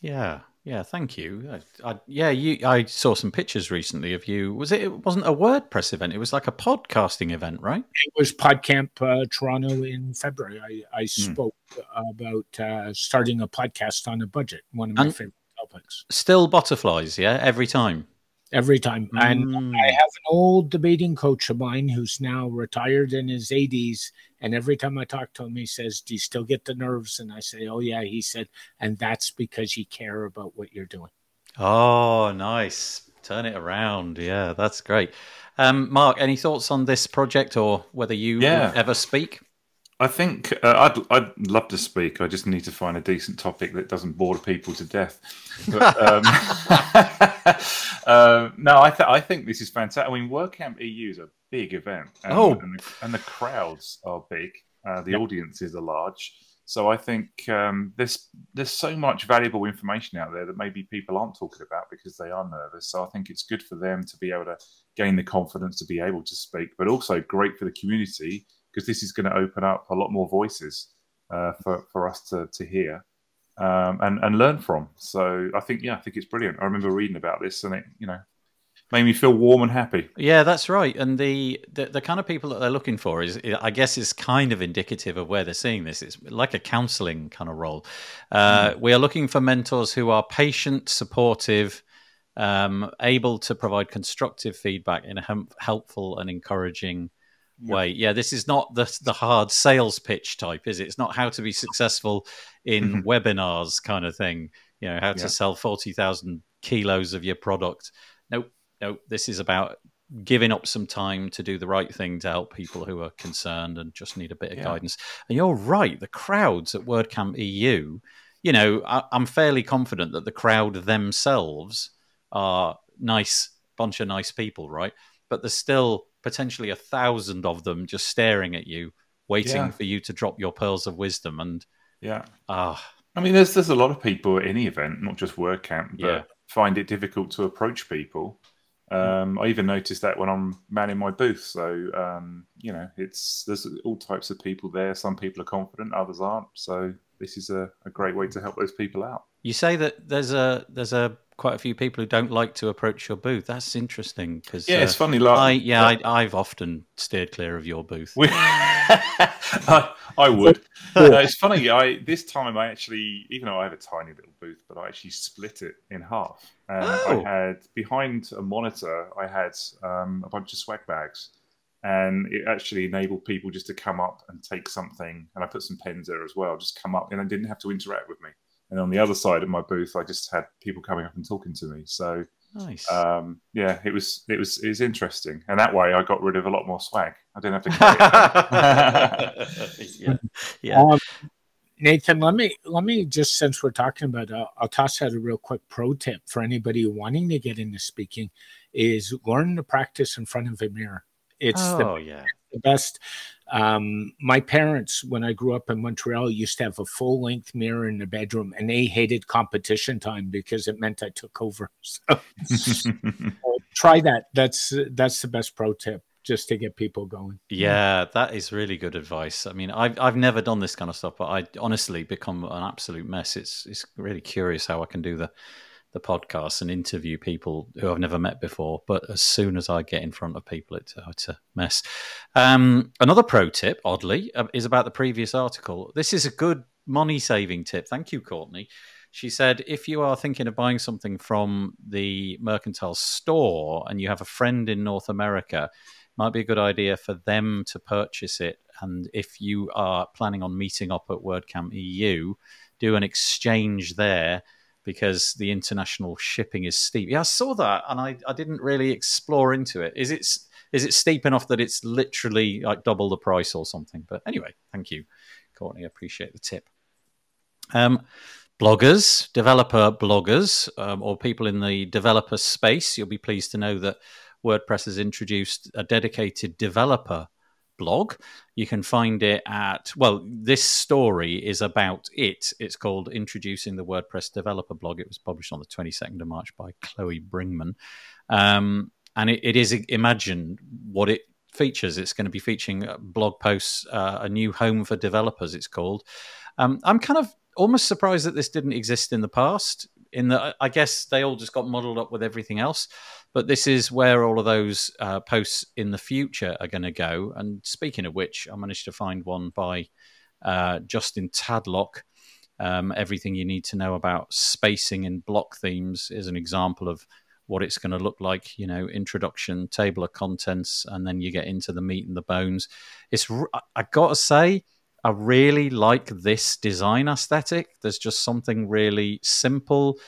Yeah. Yeah, thank you. I, I, yeah, you. I saw some pictures recently of you. Was it? It wasn't a WordPress event. It was like a podcasting event, right? It was PodCamp uh, Toronto in February. I, I mm. spoke about uh, starting a podcast on a budget. One of my and, favorite topics. Still butterflies, yeah, every time. Every time. Mm. And I have an old debating coach of mine who's now retired in his 80s. And every time I talk to him, he says, Do you still get the nerves? And I say, Oh, yeah. He said, And that's because you care about what you're doing. Oh, nice. Turn it around. Yeah, that's great. Um, Mark, any thoughts on this project or whether you yeah. ever speak? I think uh, I'd I'd love to speak. I just need to find a decent topic that doesn't bore people to death. But, um, uh, no, I th- I think this is fantastic. I mean, WordCamp EU is a big event. And, oh, and the, and the crowds are big. Uh, the yep. audiences are large. So I think um, there's there's so much valuable information out there that maybe people aren't talking about because they are nervous. So I think it's good for them to be able to gain the confidence to be able to speak, but also great for the community because this is going to open up a lot more voices uh, for for us to to hear um, and and learn from. So I think yeah, I think it's brilliant. I remember reading about this and it you know made me feel warm and happy. Yeah, that's right. And the, the, the kind of people that they're looking for is, I guess, is kind of indicative of where they're seeing this. It's like a counselling kind of role. Uh, mm. We are looking for mentors who are patient, supportive, um, able to provide constructive feedback in a helpful and encouraging way. Yeah, this is not the the hard sales pitch type, is it? It's not how to be successful in mm-hmm. webinars kind of thing. You know, how to yeah. sell forty thousand kilos of your product. Nope, nope. This is about giving up some time to do the right thing to help people who are concerned and just need a bit of yeah. guidance. And you're right, the crowds at WordCamp EU. You know, I, I'm fairly confident that the crowd themselves are nice bunch of nice people, right? But there's still potentially a thousand of them just staring at you waiting Yeah. for you to drop your pearls of wisdom. And Yeah. ah, I mean, there's there's a lot of people at any event, not just WordCamp, that Yeah. find it difficult to approach people. Um, I even noticed that when I'm manning my booth. So um, you know, it's there's all types of people there. Some people are confident, others aren't. So this is a, a great way to help those people out. you say that there's a there's a quite a few people who don't like to approach your booth. That's interesting because Yeah, it's funny. Like I yeah I, I've often steered clear of your booth. We- I, I would. Uh, it's funny. I this time I actually, even though I have a tiny little booth, but I actually split it in half. And Oh. I had behind a monitor, I had um, a bunch of swag bags, and it actually enabled people just to come up and take something. And I put some pens there as well. Just come up, and I didn't have to interact with me. And on the other side of my booth, I just had people coming up and talking to me. So Nice. um, yeah, it was it was it was interesting, and that way I got rid of a lot more swag. I didn't have to. carry it. yeah, yeah. Um, Nathan, let me let me just since we're talking about, uh, I'll toss out a real quick pro tip for anybody wanting to get into speaking: is learn to practice in front of a mirror. It's the oh yeah. the best. Um, my parents, when I grew up in Montreal, used to have a full length mirror in the bedroom, and they hated competition time because it meant I took over. So try that. That's that's the best pro tip, just to get people going. Yeah, that is really good advice. I mean, I've I've never done this kind of stuff, but I honestly become an absolute mess. It's it's really curious how I can do the the podcast and interview people who I've never met before. But as soon as I get in front of people, it's, it's a mess. Um, another pro tip, oddly, uh, is about the previous article. This is a good money saving tip. Thank you, Courtney. She said, if you are thinking of buying something from the mercantile store and you have a friend in North America, might be a good idea for them to purchase it. And if you are planning on meeting up at WordCamp EU, do an exchange there because the international shipping is steep. Yeah, I saw that and I, I didn't really explore into it. Is it is it steep enough that it's literally like double the price or something? But anyway, thank you, Courtney. I appreciate the tip. Um, bloggers, developer bloggers, um, or people in the developer space, you'll be pleased to know that WordPress has introduced a dedicated developer blog. You can find it at, well, this story is about it. It's called Introducing the WordPress Developer Blog. It was published on the 22nd of March by Chloe Bringmann. Um, and it, it is imagine what it features. It's going to be featuring blog posts, uh, a new home for developers, it's called. Um, I'm kind of almost surprised that this didn't exist in the past. In that, I guess they all just got muddled up with everything else. But this is where all of those uh, posts in the future are going to go. And speaking of which, I managed to find one by uh, Justin Tadlock. Um, everything you need to know about spacing in block themes is an example of what it's going to look like. You know, introduction, table of contents, and then you get into the meat and the bones. It's I got to say. I really like this design aesthetic. There's just something really simple.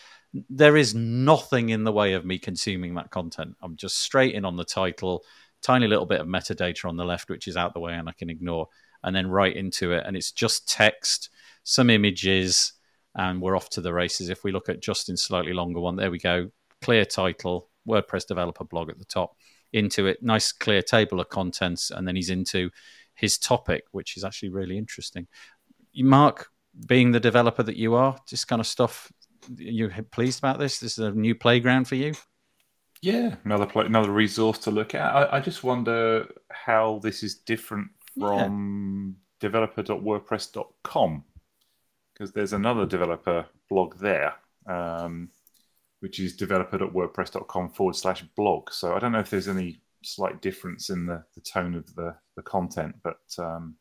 There is nothing in the way of me consuming that content. I'm just straight in on the title, tiny little bit of metadata on the left, which is out the way and I can ignore, and then right into it. And it's just text, some images, and we're off to the races. If we look at Justin's slightly longer one, there we go. Clear title, WordPress developer blog at the top. Into it, nice clear table of contents, and then he's into his topic, which is actually really interesting. Mark, being the developer that you are, this kind of stuff, you pleased about this? This is a new playground for you. Yeah, another play, another resource to look at. I, I, just wonder how this is different from yeah. developer.wordpress.com because there's another developer blog there, um, which is developer.wordpress.com forward slash blog. So I don't know if there's any slight difference in the, the tone of the, the content, but um,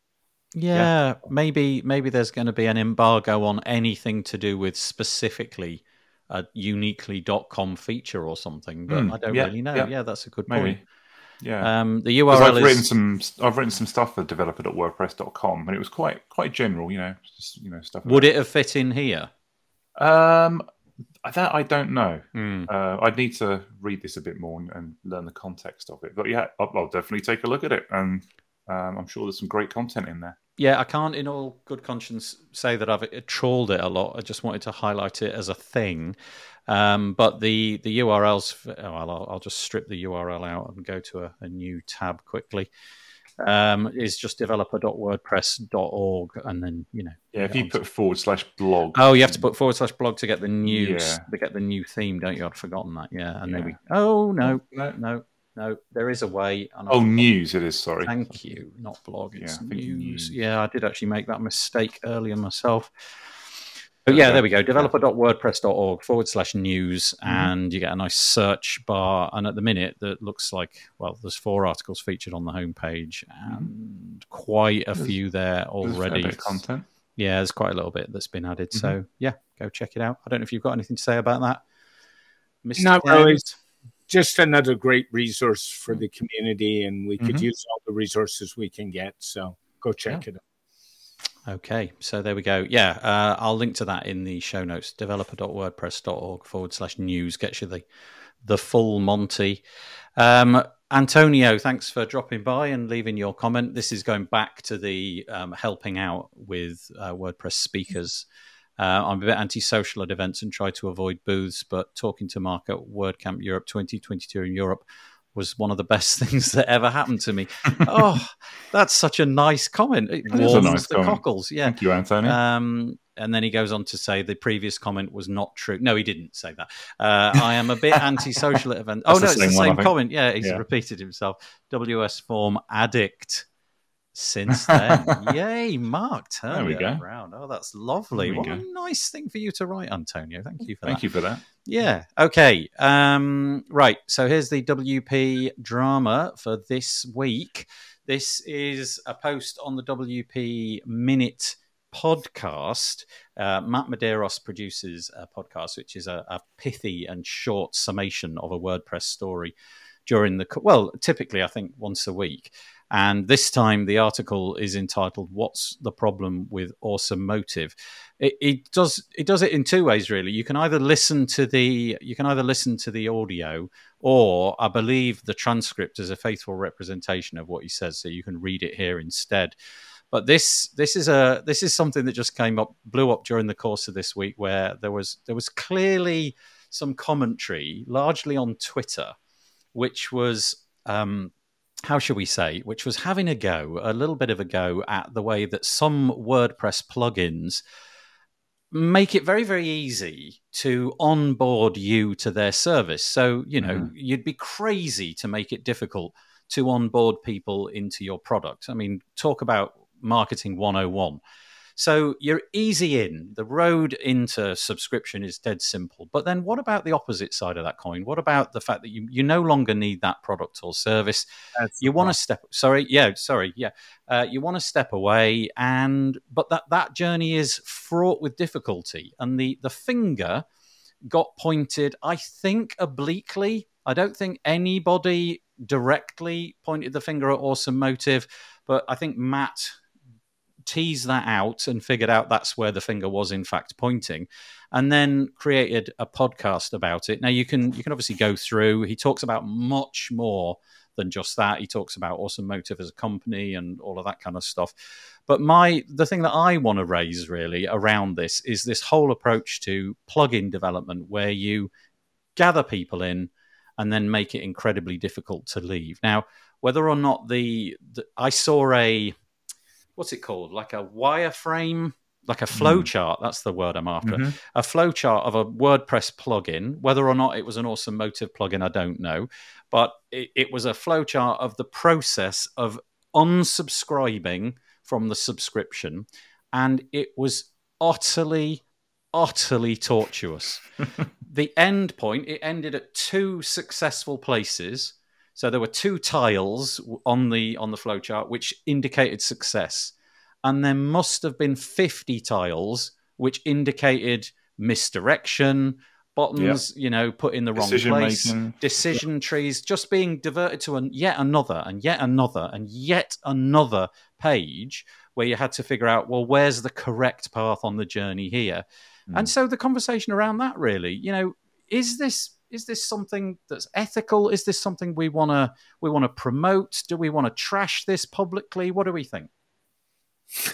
yeah, yeah, maybe maybe there's going to be an embargo on anything to do with specifically a uniquely.com feature or something, but mm, I don't yeah, really know. Yeah. yeah, that's a good maybe. point. Yeah, um, the URL I've is... written some. I've written some stuff for developer.wordpress.com, and it was quite quite general. You know, just you know stuff. Would it have fit in here? Um, that I don't know. Mm. Uh, I'd need to read this a bit more and, and, learn the context of it. But yeah, I'll, I'll definitely take a look at it, and um, I'm sure there's some great content in there. Yeah, I can't, in all good conscience, say that I've trawled it a lot. I just wanted to highlight it as a thing. Um, but the the URLs, oh, I'll, I'll just strip the URL out and go to a, a new tab quickly. Um, is just developer.wordpress.org, and then you know. Yeah, if you put forward slash blog. Oh, you have to put forward slash blog to get the news, Yeah. to get the new theme, don't you? I'd forgotten that. Yeah, and then Yeah. we. Oh no, No. no, no. There is a way. And Oh, news it is. Sorry. Thank you, not blog. It's Yeah, news. news. Yeah, I did actually make that mistake earlier myself. But yeah, there we go. Developer.wordpress.org forward slash news, Mm-hmm. and you get a nice search bar. And at the minute, that looks like well, there's four articles featured on the homepage, and quite a Mm-hmm. There's- few there There's a already. bit of content. Yeah, there's quite a little bit that's been added. So Mm-hmm. yeah, go check it out. I don't know if you've got anything to say about that. Mr. Not really. Just another great resource for the community, and we could Mhm. use all the resources we can get. So go check it out. Okay, so there we go. Yeah, uh, I'll link to that in the show notes. Developer.wordpress.org forward slash news gets you the the full Monty. Um, Antonio, thanks for dropping by and leaving your comment. This is going back to the um, helping out with uh, WordPress speakers. Uh, I'm a bit antisocial at events and try to avoid booths, but talking to Mark at WordCamp Europe 2022 in Europe was one of the best things that ever happened to me. oh, that's such a nice comment. It That is a warms nice the comment. cockles. Yeah. Thank you, Anthony. Um, and then he goes on to say the previous comment was not true. No, he didn't say that. Uh, I am a bit antisocial at events. Oh no, the it's the same one, I same think. comment. Yeah, he's Yeah. repeated himself. WS form addict. Since then, yay, Mark Turner There we go. around. Oh, that's lovely. What go. a nice thing for you to write, Antonio. Thank you for Thank that. you for that. Yeah. Okay. Um, right. So here's the WP drama for this week. This is a post on the WP Minute podcast. Uh, Matt Medeiros produces a podcast, which is a, a pithy and short summation of a WordPress story during the well, typically I think once a week. And this time the article is entitled "What's the problem with Awesome Motive?" It, it does it does it in two ways really. You can either listen to the you can either listen to the audio, or I believe the transcript is a faithful representation of what he says, so you can read it here instead. But this this is a this is something that just came up blew up during the course of this week, where there was there was clearly some commentary, largely on Twitter, which was um, how should we say, which was having a go, a little bit of a go at the way that some WordPress plugins make it very, very easy to onboard you to their service. So, you know, Mhm. you'd be crazy to make it difficult to onboard people into your product. I mean, talk about marketing 101. So you're easy in. The road into subscription is dead simple. But then what about the opposite side of that coin? What about the fact that you, you no longer need that product or service? That's you want to step sorry yeah sorry yeah uh, you want to step away and but that that journey is fraught with difficulty and the the finger got pointed i think obliquely i don't think anybody directly pointed the finger at awesome motive but i think matt teased that out and figured out that's where the finger was in fact pointing and then created a podcast about it now you can you can obviously go through he talks about much more than just that. He talks about Awesome Motive as a company and all of that kind of stuff. But my the thing that I want to raise really around this is this whole approach to plug-in development where you gather people in and then make it incredibly difficult to leave. Now, whether or not the, the I saw a what's it called? Like a wireframe, like a flowchart. Mm. That's the word I'm after Mhm. a flowchart of a WordPress plugin. Whether or not it was an Awesome Motive plugin, I don't know, but it, it was a flowchart of the process of unsubscribing from the subscription, and it was utterly, utterly tortuous. the end point it ended at two successful places. So there were two tiles on the on the flowchart which indicated success, and there must have been fifty tiles which indicated misdirection, buttons, you know, put in the wrong place, making. decision trees just being diverted to an, yet another and yet another and yet another page where you had to figure out, well, where's the correct path on the journey here? And Mm. so the conversation around that really, you know, is this is this something that's ethical? Is this something we want to we want to promote? Do we want to trash this publicly? What do we think?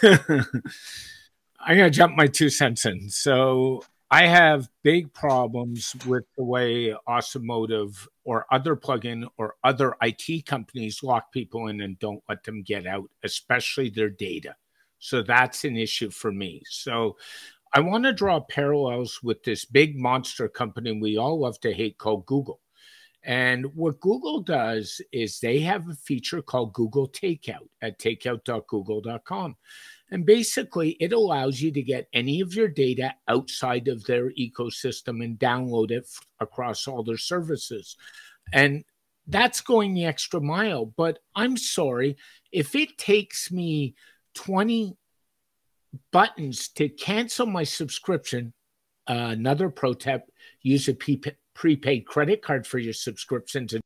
I'm gonna jump my two cents in. So I have big problems with the way Awesome Motive or other plugin or other IT companies lock people in and don't let them get out, especially their data. So that's an issue for me. So I want to draw parallels with this big monster company we all love to hate called Google. And what Google does is they have a feature called Google Takeout at takeout.google.com. And basically, it allows you to get any of your data outside of their ecosystem and download it f- across all their services. And that's going the extra mile. But I'm sorry, if it takes me 20 buttons to cancel my subscription, uh, another pro tip use a prepaid credit card for your subscription to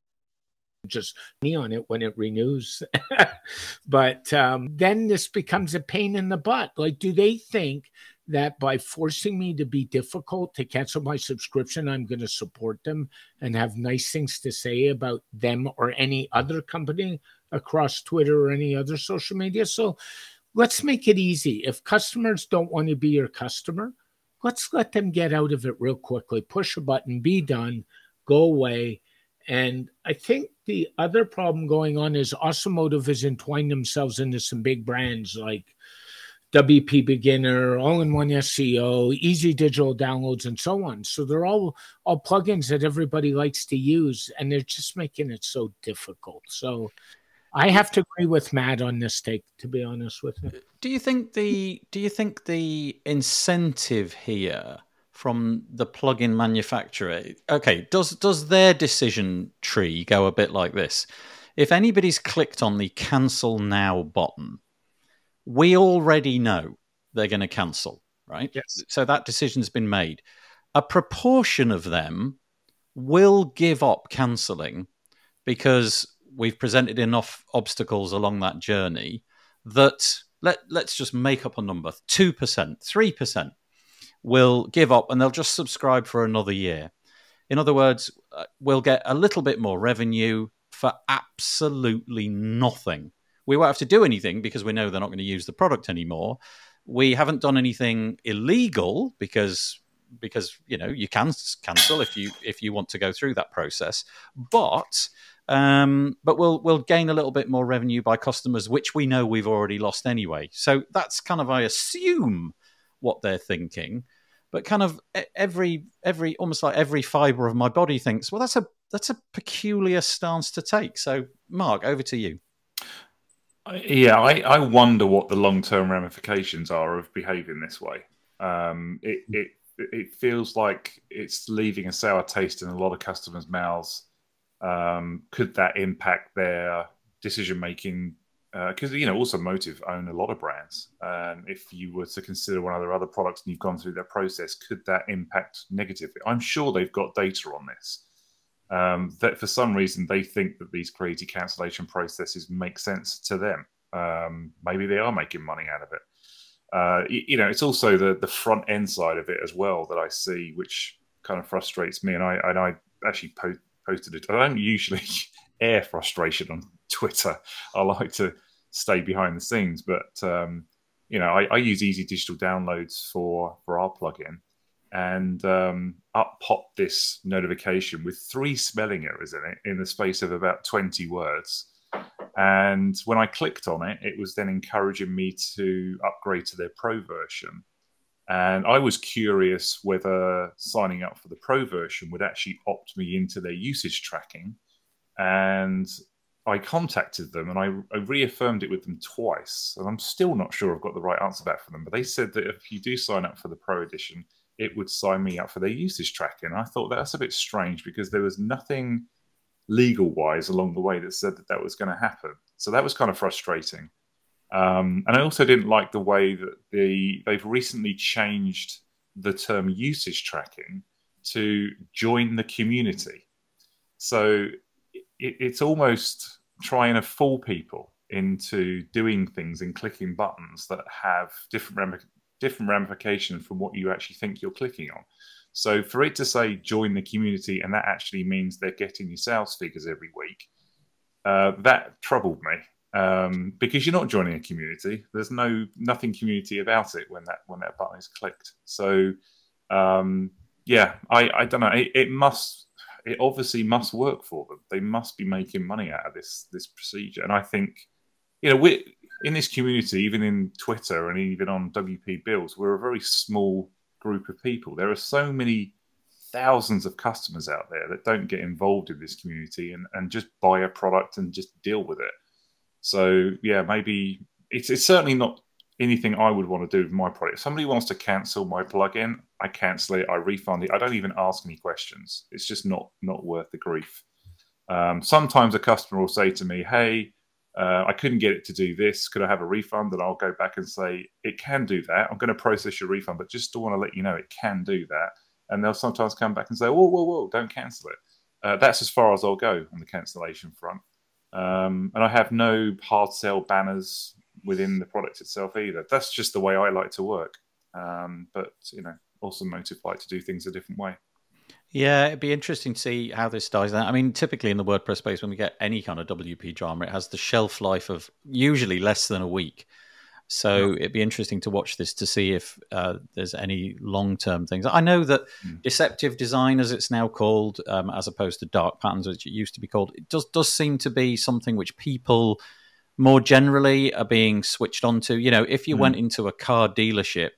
just me on it when it renews. but um, then this becomes a pain in the butt. Like, do they think that by forcing me to be difficult to cancel my subscription, I'm going to support them and have nice things to say about them or any other company across Twitter or any other social media? So let's make it easy. If customers don't want to be your customer, let's let them get out of it real quickly. Push a button, be done, go away and I think the other problem going on is Awesome Motive has entwined themselves into some big brands like WP Beginner, All in One SEO, Easy Digital Downloads, and so on. So they're all all plugins that everybody likes to use, and they're just making it so difficult. So I have to agree with Matt on this take, to be honest with you. Do you think the do you think the incentive here from the plug-in manufacturer. Okay, does does their decision tree go a bit like this? If anybody's clicked on the cancel now button, we already know they're going to cancel, right? Yes. So that decision's been made. A proportion of them will give up canceling because we've presented enough obstacles along that journey that let let's just make up a number 2% 3% will give up and they'll just subscribe for another year. In other words, uh, we'll get a little bit more revenue for absolutely nothing. We won't have to do anything because we know they're not going to use the product anymore. We haven't done anything illegal because because you know you can cancel if you if you want to go through that process, but um, but we'll we'll gain a little bit more revenue by customers which we know we've already lost anyway. So that's kind of I assume what they're thinking. But kind of every every almost like every fiber of my body thinks well that's a that's a peculiar stance to take. So mark over to you. Yeah i, I wonder what the long-term ramifications are of behaving this way. Um, it, it it feels like it's leaving a sour taste in a lot of customers mouths um, could that impact their decision making because uh, you know Awesome Motive own a lot of brands. And if you were to consider one of their other products and you've gone through that process could that impact negatively? I'm sure they've got data on this. Um, that for some reason they think that these creative cancellation processes make sense to them. Um, maybe they are making money out of it. Uh, you, you, know it's also the the front end side of it as well that i see which kind of frustrates me. And i and i actually po- posted it i don't usually air frustration on Twitter. I like to stay behind the scenes, but um, you know, I, I, use Easy Digital Downloads for for our plugin, and um, up popped this notification with three spelling errors in it in the space of about twenty words. And when I clicked on it, it was then encouraging me to upgrade to their pro version. And I was curious whether signing up for the pro version would actually opt me into their usage tracking and I contacted them and I, I, reaffirmed it with them twice. And I'm still not sure I've got the right answer back from them. But they said that if you do sign up for the Pro Edition, it would sign me up for their usage tracking. I thought that's a bit strange because there was nothing legal wise along the way that said that that was going to happen. So that was kind of frustrating. Um, and I also didn't like the way that the they've recently changed the term usage tracking to join the community. So it, it's almost trying to fool people into doing things and clicking buttons that have different different ramifications from what you actually think you're clicking on. So for it to say join the community and that actually means they're getting your sales figures every week, uh, that troubled me um, because you're not joining a community. There's no nothing community about it when that when that button is clicked. So um, yeah, I, I don't know. It, it, must, it obviously must work for them. They must be making money out of this this procedure. And I think, you know, we in this community, even in Twitter and even on WP Builds, we're a very small group of people. There are so many thousands of customers out there that don't get involved in this community and, and just buy a product and just deal with it. So yeah, maybe it's it's certainly not anything I would want to do with my product. If somebody wants to cancel my plugin, I cancel it, I refund it. I don't even ask any questions. It's just not not worth the grief. Um, sometimes a customer will say to me, "Hey, uh, I couldn't get it to do this. Could I have a refund?" And I'll go back and say, "It can do that. I'm going to process your refund, but just want to let you know it can do that." And they'll sometimes come back and say, "Whoa, whoa, whoa! Don't cancel it." Uh, that's as far as I'll go on the cancellation front. Um, and I have no hard sell banners within the product itself either. That's just the way I like to work. Um, but you know, Awesome Motive like to do things a different way. Yeah, it'd be interesting to see how this dies. I mean, typically in the WordPress space, when we get any kind of WP drama, it has the shelf life of usually less than a week. So it'd be interesting to watch this to see if uh, there's any long term things. I know that mm. deceptive design, as it's now called, um, as opposed to dark patterns, which it used to be called, it does does seem to be something which people more generally are being switched onto. You know, if you mm. went into a car dealership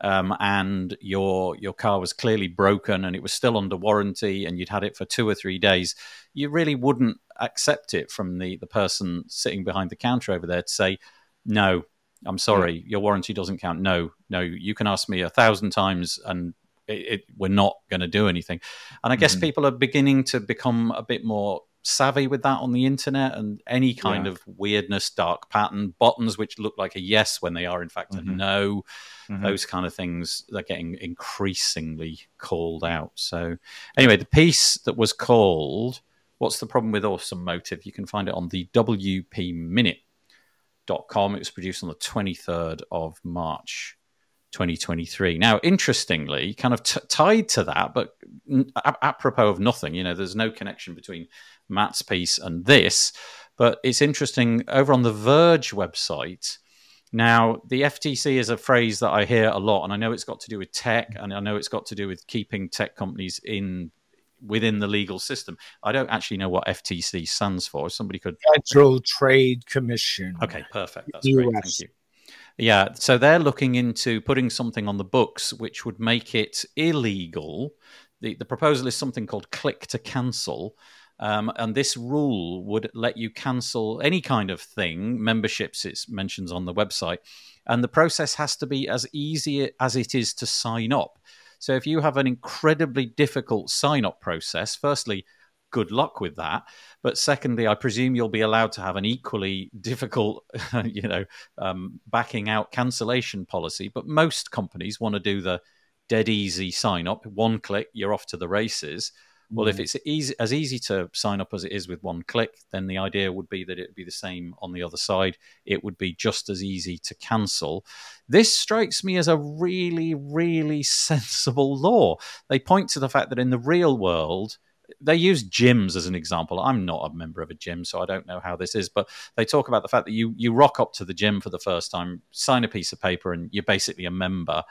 um, and your your car was clearly broken and it was still under warranty and you'd had it for two or three days, you really wouldn't accept it from the the person sitting behind the counter over there to say, no, I'm sorry, your warranty doesn't count. No, no, you can ask me a thousand times and it, it, we're not going to do anything. And I guess mm-hmm. people are beginning to become a bit more savvy with that on the internet and any kind yeah. of weirdness, dark pattern, buttons which look like a yes when they are in fact mm-hmm. a no, mm-hmm. those kind of things they're getting increasingly called out. So anyway, the piece that was called What's the problem with awesome motive? You can find it on the WP Minute.com. It was produced on the 23rd of March 2023. Now, interestingly, kind of t- tied to that, but apropos of nothing, you know, there's no connection between Matt's piece and this. But it's interesting over on the Verge website. Now, the FTC is a phrase that I hear a lot, and I know it's got to do with tech, and I know it's got to do with keeping tech companies in within the legal system. I don't actually know what FTC stands for. Somebody could Federal Trade Commission. Okay, perfect. That's US. great. Thank you. Yeah, so they're looking into putting something on the books which would make it illegal. The, the proposal is something called click to cancel, um, and this rule would let you cancel any kind of thing, memberships, it mentions on the website. And the process has to be as easy as it is to sign up. So if you have an incredibly difficult sign up process, firstly, good luck with that. But secondly, I presume you'll be allowed to have an equally difficult, you know, um, backing out cancellation policy. But most companies want to do the dead easy sign up, one click, you're off to the races. Well, if mm. it's easy, as easy to sign up as it is with one click, then the idea would be that it would be the same on the other side. It would be just as easy to cancel. This strikes me as a really, really sensible law. They point to the fact that in the real world, they use gyms as an example. I'm not a member of a gym, so I don't know how this is, but they talk about the fact that you you rock up to the gym for the first time, sign a piece of paper, and you're basically a member.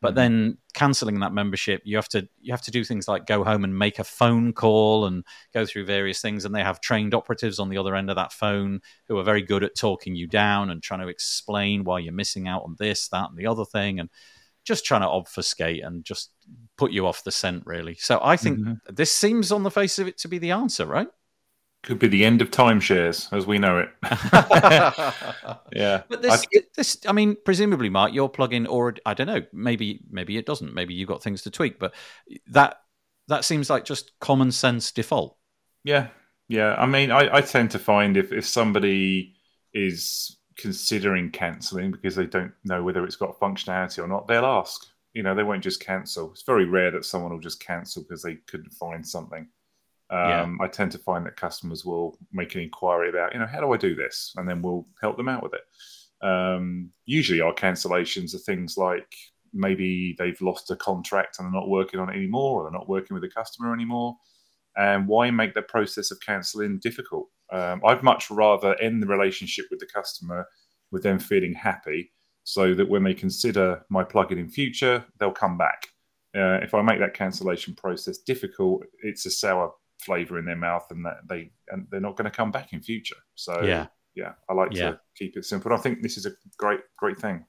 But mm-hmm. then canceling that membership, you have to you have to do things like go home and make a phone call and go through various things. And they have trained operatives on the other end of that phone who are very good at talking you down and trying to explain why you're missing out on this, that, and the other thing, and just trying to obfuscate and just put you off the scent, really. So I think mm-hmm. this seems on the face of it to be the answer, right? Could be the end of timeshares as we know it. yeah, but this, I, this, I mean, presumably, Mark, your plugin, or I don't know, maybe, maybe it doesn't. Maybe you have got things to tweak, but that that seems like just common sense default. Yeah, yeah. I mean, I, I tend to find if if somebody is considering cancelling because they don't know whether it's got functionality or not, they'll ask. You know, they won't just cancel. It's very rare that someone will just cancel because they couldn't find something. Um, yeah. I tend to find that customers will make an inquiry about, you know, how do I do this? And then we'll help them out with it. Um, usually, our cancellations are things like maybe they've lost a contract and they're not working on it anymore, or they're not working with the customer anymore. And why make the process of cancelling difficult? Um, I'd much rather end the relationship with the customer with them feeling happy so that when they consider my plugin in future, they'll come back. uh, if I make that cancellation process difficult, it's a sour flavor in their mouth, and that they and they're not going to come back in future. So Yeah. yeah, I like Yeah. to keep it simple. I think this is a great great thing.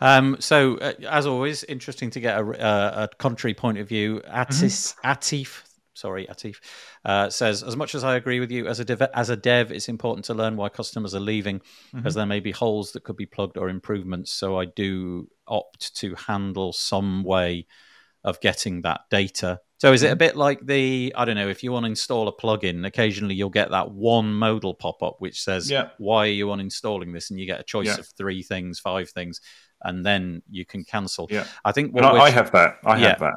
Um, so, uh, as always, interesting to get a, a, a contrary point of view. Atis, Atif, sorry, Atif, uh, says, as much as I agree with you, as a dev, as a dev, it's important to learn why customers are leaving, as there may be holes that could be plugged or improvements. So I do opt to handle some way of getting that data. So is it a bit like the I don't know if you want to install a plugin, occasionally you'll get that one modal pop up which says Yeah. why are you uninstalling this, and you get a choice Yeah. of three things, five things, and then you can cancel. Yeah. I think what I, I have that. I Yeah. have that.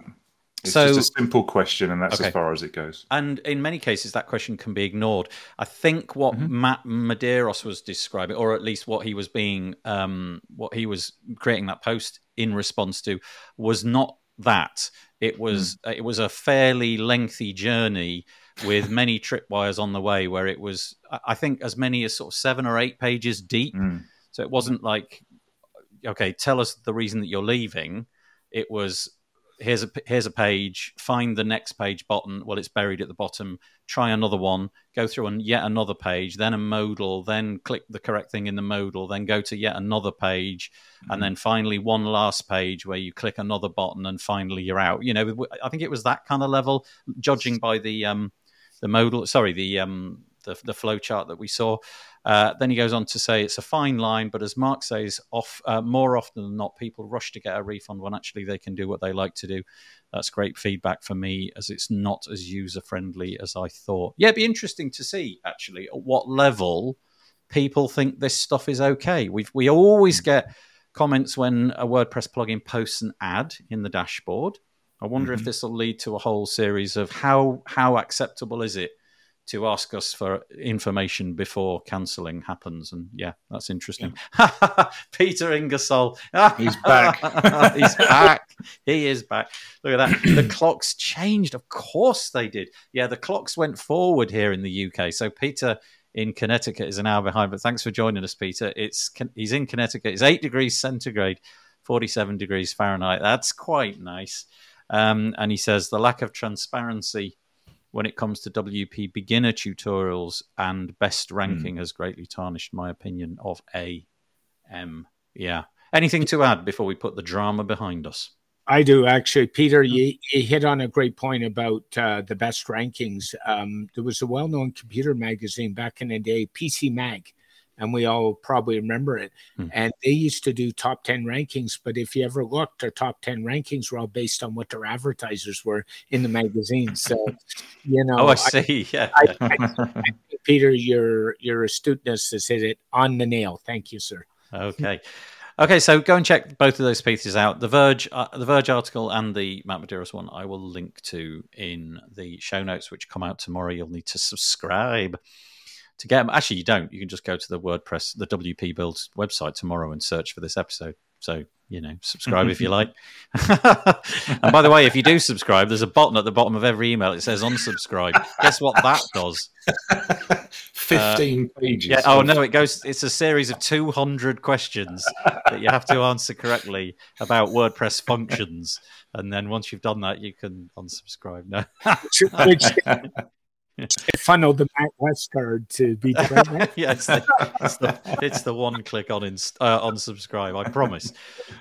It's So- just a simple question, and that's Okay. as far as it goes. And in many cases, that question can be ignored. I think what Mm-hmm. Matt Medeiros was describing, or at least what he was being, um, what he was creating that post in response to, was not that. It was Mm. it was a fairly lengthy journey with many tripwires on the way, where it was, I I think, as many as sort of seven or eight pages deep. Mm. So it wasn't like, okay, tell us the reason that you're leaving. It was here's a here's a page. Find the next page button. Well, it's buried at the bottom. Try another one. Go through and yet another page. Then a modal. Then click the correct thing in the modal. Then go to yet another page, and then finally one last page where you click another button, and finally you're out. You know, I think it was that kind of level, judging by the um the modal. Sorry, the um the the flow chart that we saw. Uh, then he goes on to say it's a fine line, but as Mark says, off uh, more often than not, people rush to get a refund when actually they can do what they like to do. That's great feedback for me, as it's not as user friendly as I thought. Yeah, it'd be interesting to see actually at what level people think this stuff is okay. We we always get comments when a WordPress plugin posts an ad in the dashboard. I wonder if this will lead to a whole series of how how acceptable is it to ask us for information before cancelling happens. And yeah, that's interesting. Peter Ingersoll. He's back. He's back. He is back. Look at that. The clocks changed. Of course they did. Yeah, the clocks went forward here in the UK. So Peter in Connecticut is an hour behind. But thanks for joining us, Peter. It's he's in Connecticut. It's eight degrees centigrade, forty-seven degrees Fahrenheit. That's quite nice. Um, and he says the lack of transparency when it comes to WP beginner tutorials and best ranking has greatly tarnished my opinion of AM. Yeah. Anything to add before we put the drama behind us? I do actually, Peter. You, you hit on a great point about uh, the best rankings. Um, there was a well-known computer magazine back in the day, PC Mag, and we all probably remember it. Hmm. And they used to do top ten rankings, but if you ever looked, their top ten rankings were all based on what their advertisers were in the magazine. So, you know, Oh, I see. Yeah. I, I, I, Peter, your your astuteness has hit it on the nail. Thank you, sir. Okay. Okay, so go and check both of those pieces out. The Verge, uh, the Verge article, and the Matt Medeiros one. I will link to in the show notes, which come out tomorrow. You'll need to subscribe to get them. Actually, you don't. You can just go to the WordPress, the WP Builds website tomorrow and search for this episode. So you know, subscribe if you like. and by the way, if you do subscribe, there's a button at the bottom of every email. It says unsubscribe. Guess what that does? Fifteen uh, pages. Yeah. Oh no, it goes. It's a series of 200 questions that you have to answer correctly about WordPress functions, and then once you've done that, you can unsubscribe. No. Which funneled the Matt Westguard to be the right man. yeah, it's the, it's the, it's the one click on inst, uh, unsubscribe. I promise.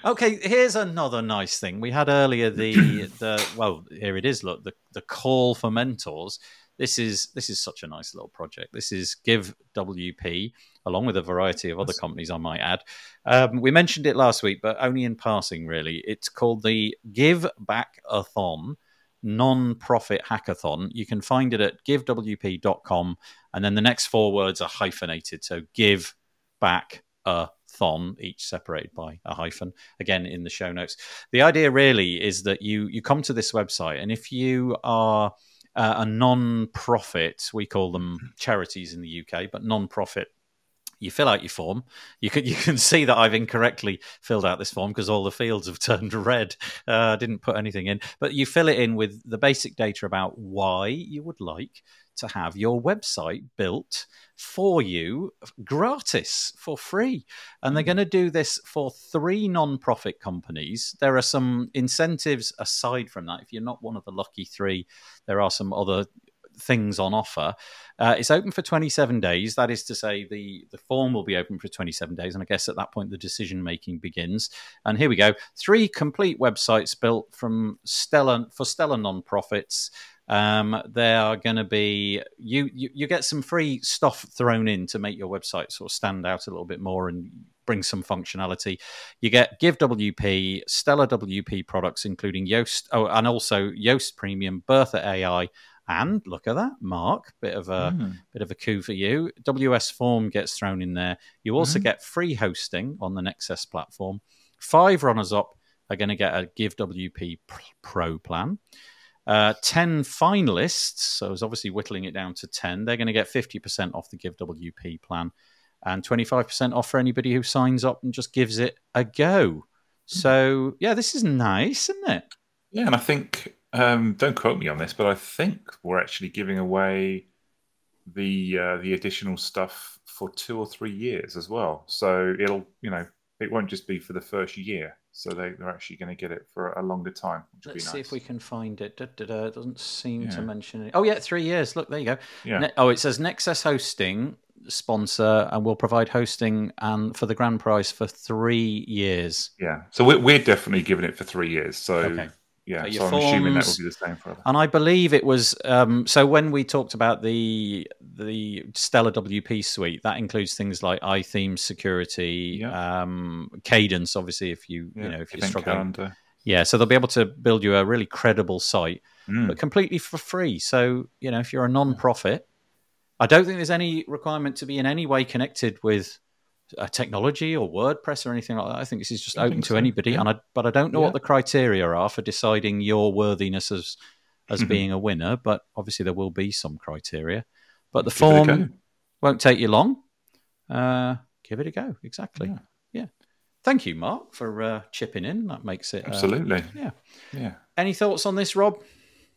Okay, here's another nice thing we had earlier. The the well, here it is. Look, the the call for mentors. This is this is such a nice little project. This is Give WP, along with a variety of other companies, I might add. Um, we mentioned it last week, but only in passing, really. It's called the Give Back a Thon non-profit hackathon. You can find it at givewp.com, and then the next four words are hyphenated. So give back a thon, each separated by a hyphen. Again, in the show notes. The idea really is that you you come to this website, and if you are uh, a non-profit, we call them charities in the UK, but non-profit you fill out your form. You can you can see that I've incorrectly filled out this form because all the fields have turned red. Uh, I didn't put anything in, but you fill it in with the basic data about why you would like to have your website built for you gratis for free. And they're going to do this for three non-profit companies. There are some incentives aside from that. If you're not one of the lucky three, there are some other things on offer. Uh, it's open for 27 days. That is to say, the, the form will be open for 27 days. And I guess at that point, the decision making begins. And here we go three complete websites built from stellar for stellar nonprofits. Um, they are going to be you, you you get some free stuff thrown in to make your website sort of stand out a little bit more and bring some functionality. You get Give WP, Stellar WP products, including Yoast, oh, and also Yoast Premium, Bertha AI, and look at that, Mark, bit of a mm. bit of a coup for you. WS Form gets thrown in there. You also mm. get free hosting on the Nexus platform. Five runners up are going to get a Give WP Pro plan. Uh, 10 finalists, so I was obviously whittling it down to 10, they're going to get 50% off the Give WP plan and 25% off for anybody who signs up and just gives it a go. Hmm. So, yeah, this is nice, isn't it? Yeah, and I think um, don't quote me on this, but I think we're actually giving away the uh, the additional stuff for two or three years as well. So it'll you know it won't just be for the first year. So they, they're actually going to get it for a longer time. Let's nice. see if we can find it. Da, da, da. It doesn't seem yeah. to mention it. Oh yeah, three years. Look, there you go. Yeah. Ne- oh, it says Nexcess Hosting sponsor and will provide hosting and for the grand prize for three years. Yeah. So we're, we're definitely giving it for three years. So okay. Yeah, so I'm assuming that will be the same for forever. And I believe it was um, so when we talked about the the Stellar WP suite, that includes things like iThemes security, yeah. um, Kadence. Obviously, if you yeah, you know if you're struggling, calendar. yeah, so they'll be able to build you a really credible site, mm. but completely for free. So you know if you're a non-profit, I don't think there's any requirement to be in any way connected with a technology or WordPress or anything like that. I think this is just I open to so. anybody, yeah. and I, but I don't know yeah. what the criteria are for deciding your worthiness as as mm-hmm. being a winner. But obviously, there will be some criteria. But the give form won't take you long. Uh, give it a go. Exactly. Yeah. yeah. Thank you, Mark, for uh, chipping in. That makes it uh, absolutely. yeah. Yeah. Any thoughts on this, Rob?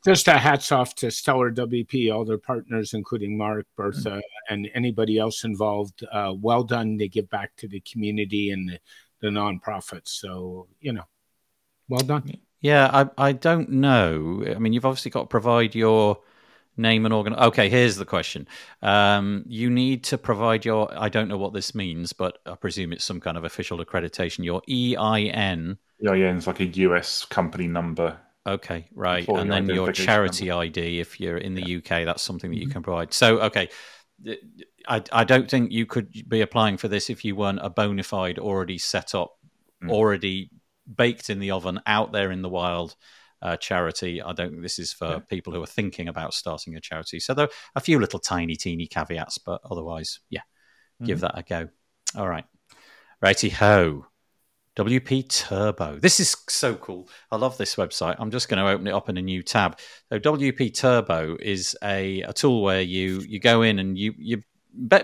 Just a hats off to Stellar WP, all their partners, including Mark, Bertha, mm-hmm. and anybody else involved. Uh, well done. They give back to the community and the, the nonprofits. So, you know, well done. Yeah, I, I don't know. I mean, you've obviously got to provide your name and organ. Okay, here's the question. Um, you need to provide your, I don't know what this means, but I presume it's some kind of official accreditation, your EIN. EIN is like a US company number. Okay, right. And then your charity number. ID, if you're in the yeah. UK, that's something that you mm-hmm. can provide. So, okay, I, I don't think you could be applying for this if you weren't a bona fide, already set up, mm. already baked in the oven, out there in the wild uh, charity. I don't think this is for yeah. people who are thinking about starting a charity. So, there are a few little tiny, teeny caveats, but otherwise, yeah, mm. give that a go. All right. Righty ho. WP Turbo. This is so cool. I love this website. I'm just going to open it up in a new tab. So WP Turbo is a, a tool where you you go in and you you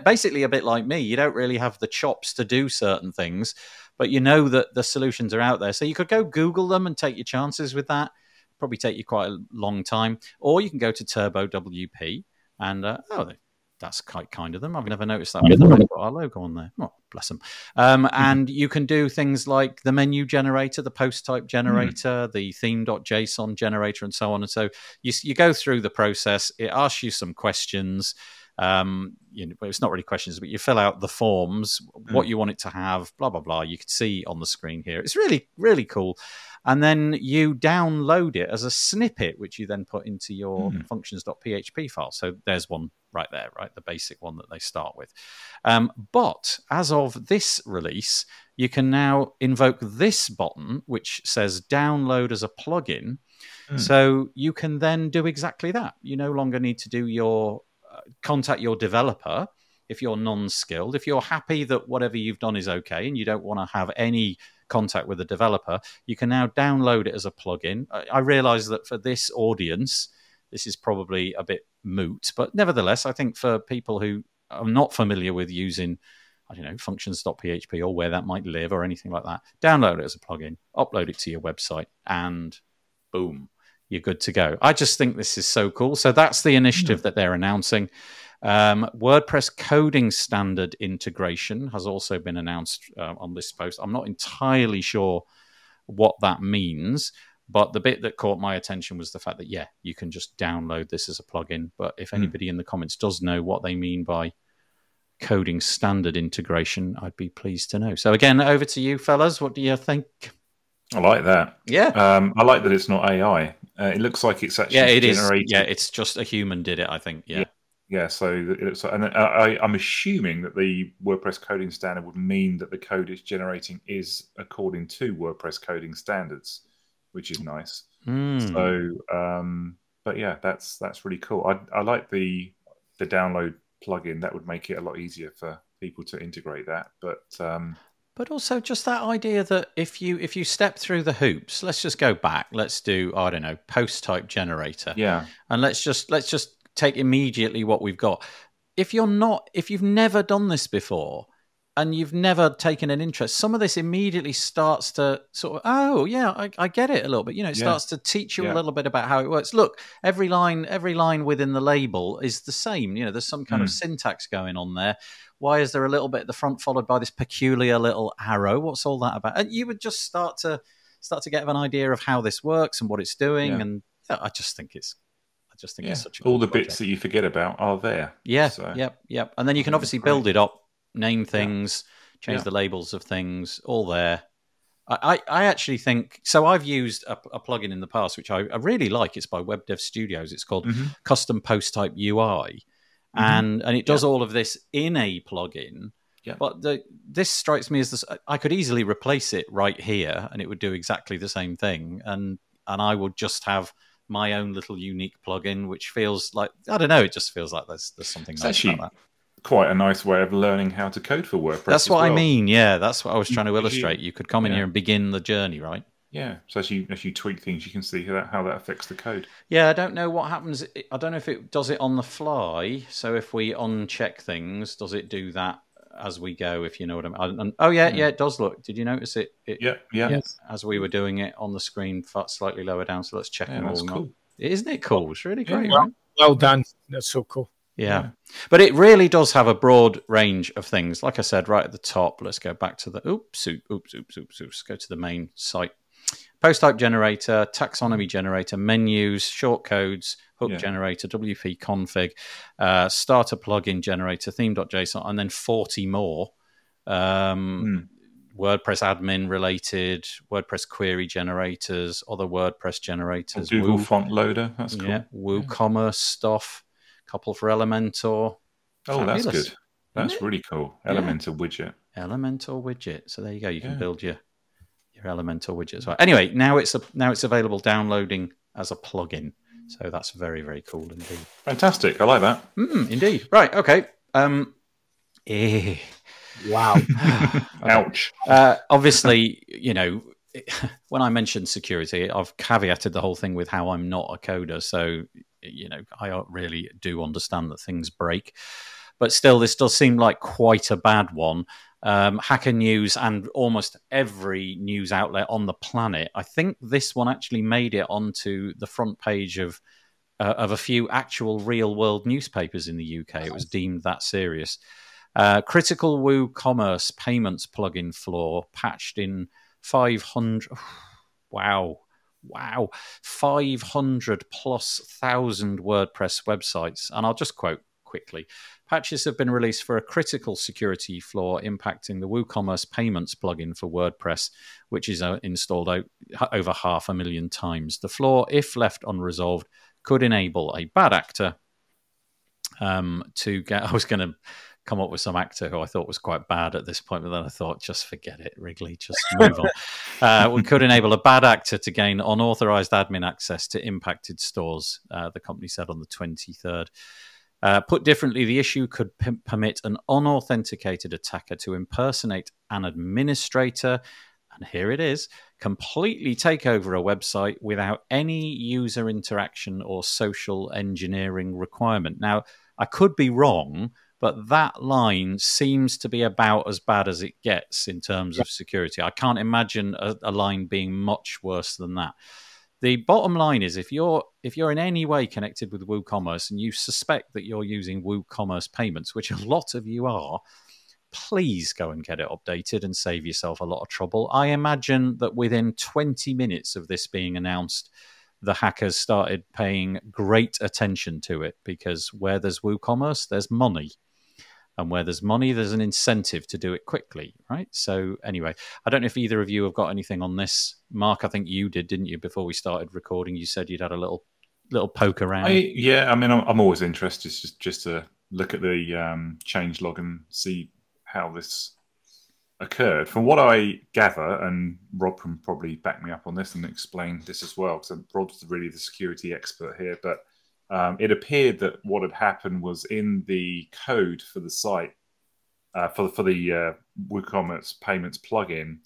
basically a bit like me. You don't really have the chops to do certain things, but you know that the solutions are out there. So you could go Google them and take your chances with that. Probably take you quite a long time, or you can go to Turbo WP and uh, oh, that's quite kind of them. I've never noticed that. They've got our logo on there. Oh, bless them. Um, mm-hmm. And you can do things like the menu generator, the post type mm. generator, mm. the theme.json generator, and so on. And so you, you go through the process. It asks you some questions. Um, you know, it's not really questions, but you fill out the forms, mm. what you want it to have, blah blah blah. You can see on the screen here. It's really really cool and then you download it as a snippet, which you then put into your mm. functions.php file. So there's one right there, right? The basic one that they start with. Um, but as of this release, you can now invoke this button, which says download as a plugin. Mm. So you can then do exactly that. You no longer need to do your uh, contact your developer if you're non-skilled. If you're happy that whatever you've done is okay and you don't want to have any contact with the developer, you can now download it as a plugin. I, I realize that for this audience, this is probably a bit moot, but nevertheless, I think for people who are not familiar with using I don't know, functions.php or where that might live or anything like that. Download it as a plugin, upload it to your website, and boom, you're good to go. I just think this is so cool. So that's the initiative mm. that they're announcing. Um, WordPress coding standard integration has also been announced uh, on this post. I'm not entirely sure what that means, but the bit that caught my attention was the fact that, yeah, you can just download this as a plugin. But if hmm. anybody mm. in the comments does know what they mean by coding standard integration, I'd be pleased to know. So, again, over to you, fellas. What do you think? I like that. Yeah. Um, I like that it's not AI. Uh, it looks like it's actually yeah, it generated. Is. Yeah, it's just a human did it. I think. Yeah. yeah. Yeah, so it looks like, and I, I'm assuming that the WordPress coding standard would mean that the code it's generating is according to WordPress coding standards, which is nice. Mm. So, um, but yeah, that's that's really cool. I, I like the the download plugin. That would make it a lot easier for people to integrate that. But um, but also just that idea that if you if you step through the hoops, let's just go back. Let's do I don't know post type generator. Yeah, and let's just let's just take immediately what we've got. If you're not, if you've never done this before and you've never taken an interest, some of this immediately starts to sort of, oh yeah, I, I get it a little bit. You know, it yeah. starts to teach you yeah. a little bit about how it works. Look, every line, every line within the label is the same. You know, there's some kind mm. of syntax going on there. Why is there a little bit at the front followed by this peculiar little arrow? What's all that about? And you would just start to start to get an idea of how this works and what it's doing. Yeah. And I just think it's I just think yeah. it's such a all the project. bits that you forget about are there. Yeah, so. yep, yep. And then you can obviously build it up, name things, yeah. change yeah. the labels of things, all there. I, I actually think so. I've used a, a plugin in the past, which I, I, really like. It's by Web Dev Studios. It's called mm-hmm. Custom Post Type UI, mm-hmm. and and it does all of this in a plugin. Yeah. But the, this strikes me as this. I could easily replace it right here, and it would do exactly the same thing. And and I would just have my own little unique plugin, which feels like I don't know. It just feels like there's there's something it's nice about that. Quite a nice way of learning how to code for WordPress. That's what well. I mean. Yeah, that's what I was trying to illustrate. You could come in yeah. here and begin the journey, right? Yeah. So as you as you tweak things, you can see how that, how that affects the code. Yeah, I don't know what happens. I don't know if it does it on the fly. So if we uncheck things, does it do that as we go, if you know what I mean. And, oh yeah, hmm. yeah, it does look. Did you notice it? it yeah, yeah. Yes. As we were doing it on the screen, slightly lower down. So let's check yeah, them all. Cool. Isn't it cool? It's really great. Yeah, well, well, done. That's so cool. Yeah. yeah. But it really does have a broad range of things. Like I said, right at the top, let's go back to the oops, oops, oops, oops, oops, oops. Go to the main site. Post type generator, taxonomy generator, menus, shortcodes, hook yeah. generator, WP config, uh, starter plugin generator, theme.json, and then 40 more. Um, mm. WordPress admin related, WordPress query generators, other WordPress generators, Google Woo, font loader. That's cool. Yeah, WooCommerce yeah. stuff, couple for Elementor. Oh, Fabulous. that's good. That's really cool. Elementor yeah. widget. Elementor widget. So there you go. You can yeah. build your your Elementor widget as well. Anyway, now it's a, now it's available downloading as a plugin. So that's very very cool indeed. Fantastic. I like that. Mm, indeed. Right. Okay. Um. Eh. Wow. Ouch. Uh, obviously, you know, when I mentioned security, I've caveated the whole thing with how I'm not a coder. So, you know, I really do understand that things break. But still, this does seem like quite a bad one. Um, Hacker News and almost every news outlet on the planet. I think this one actually made it onto the front page of uh, of a few actual real world newspapers in the UK. It was deemed that serious. Uh, critical WooCommerce payments plugin flaw patched in 500. Wow. Wow. 500 plus thousand WordPress websites. And I'll just quote quickly. Patches have been released for a critical security flaw impacting the WooCommerce payments plugin for WordPress, which is uh, installed over half a million times. The flaw, if left unresolved, could enable a bad actor um, to get. I was going to come up with some actor who I thought was quite bad at this point, but then I thought, just forget it, Wrigley, just move on. Uh, we could enable a bad actor to gain unauthorized admin access to impacted stores, uh, the company said on the 23rd. Uh, put differently, the issue could p- permit an unauthenticated attacker to impersonate an administrator, and here it is, completely take over a website without any user interaction or social engineering requirement. Now, I could be wrong, but that line seems to be about as bad as it gets in terms of security. I can't imagine a, a line being much worse than that. The bottom line is if you're if you're in any way connected with WooCommerce and you suspect that you're using WooCommerce payments, which a lot of you are, please go and get it updated and save yourself a lot of trouble. I imagine that within 20 minutes of this being announced, the hackers started paying great attention to it because where there's WooCommerce, there's money and where there's money there's an incentive to do it quickly right? So anyway i don't know if either of you have got anything on this. Mark i think you did didn't you before we started recording? You said you'd had a little little poke around. I, yeah i mean I'm, I'm, always interested just just to look at the um, change log and see how this occurred. From what i gather and rob can probably back me up on this and explain this as well because rob's really the security expert here but um, it appeared that what had happened was in the code for the site uh, for for the uh, WooCommerce payments plugin,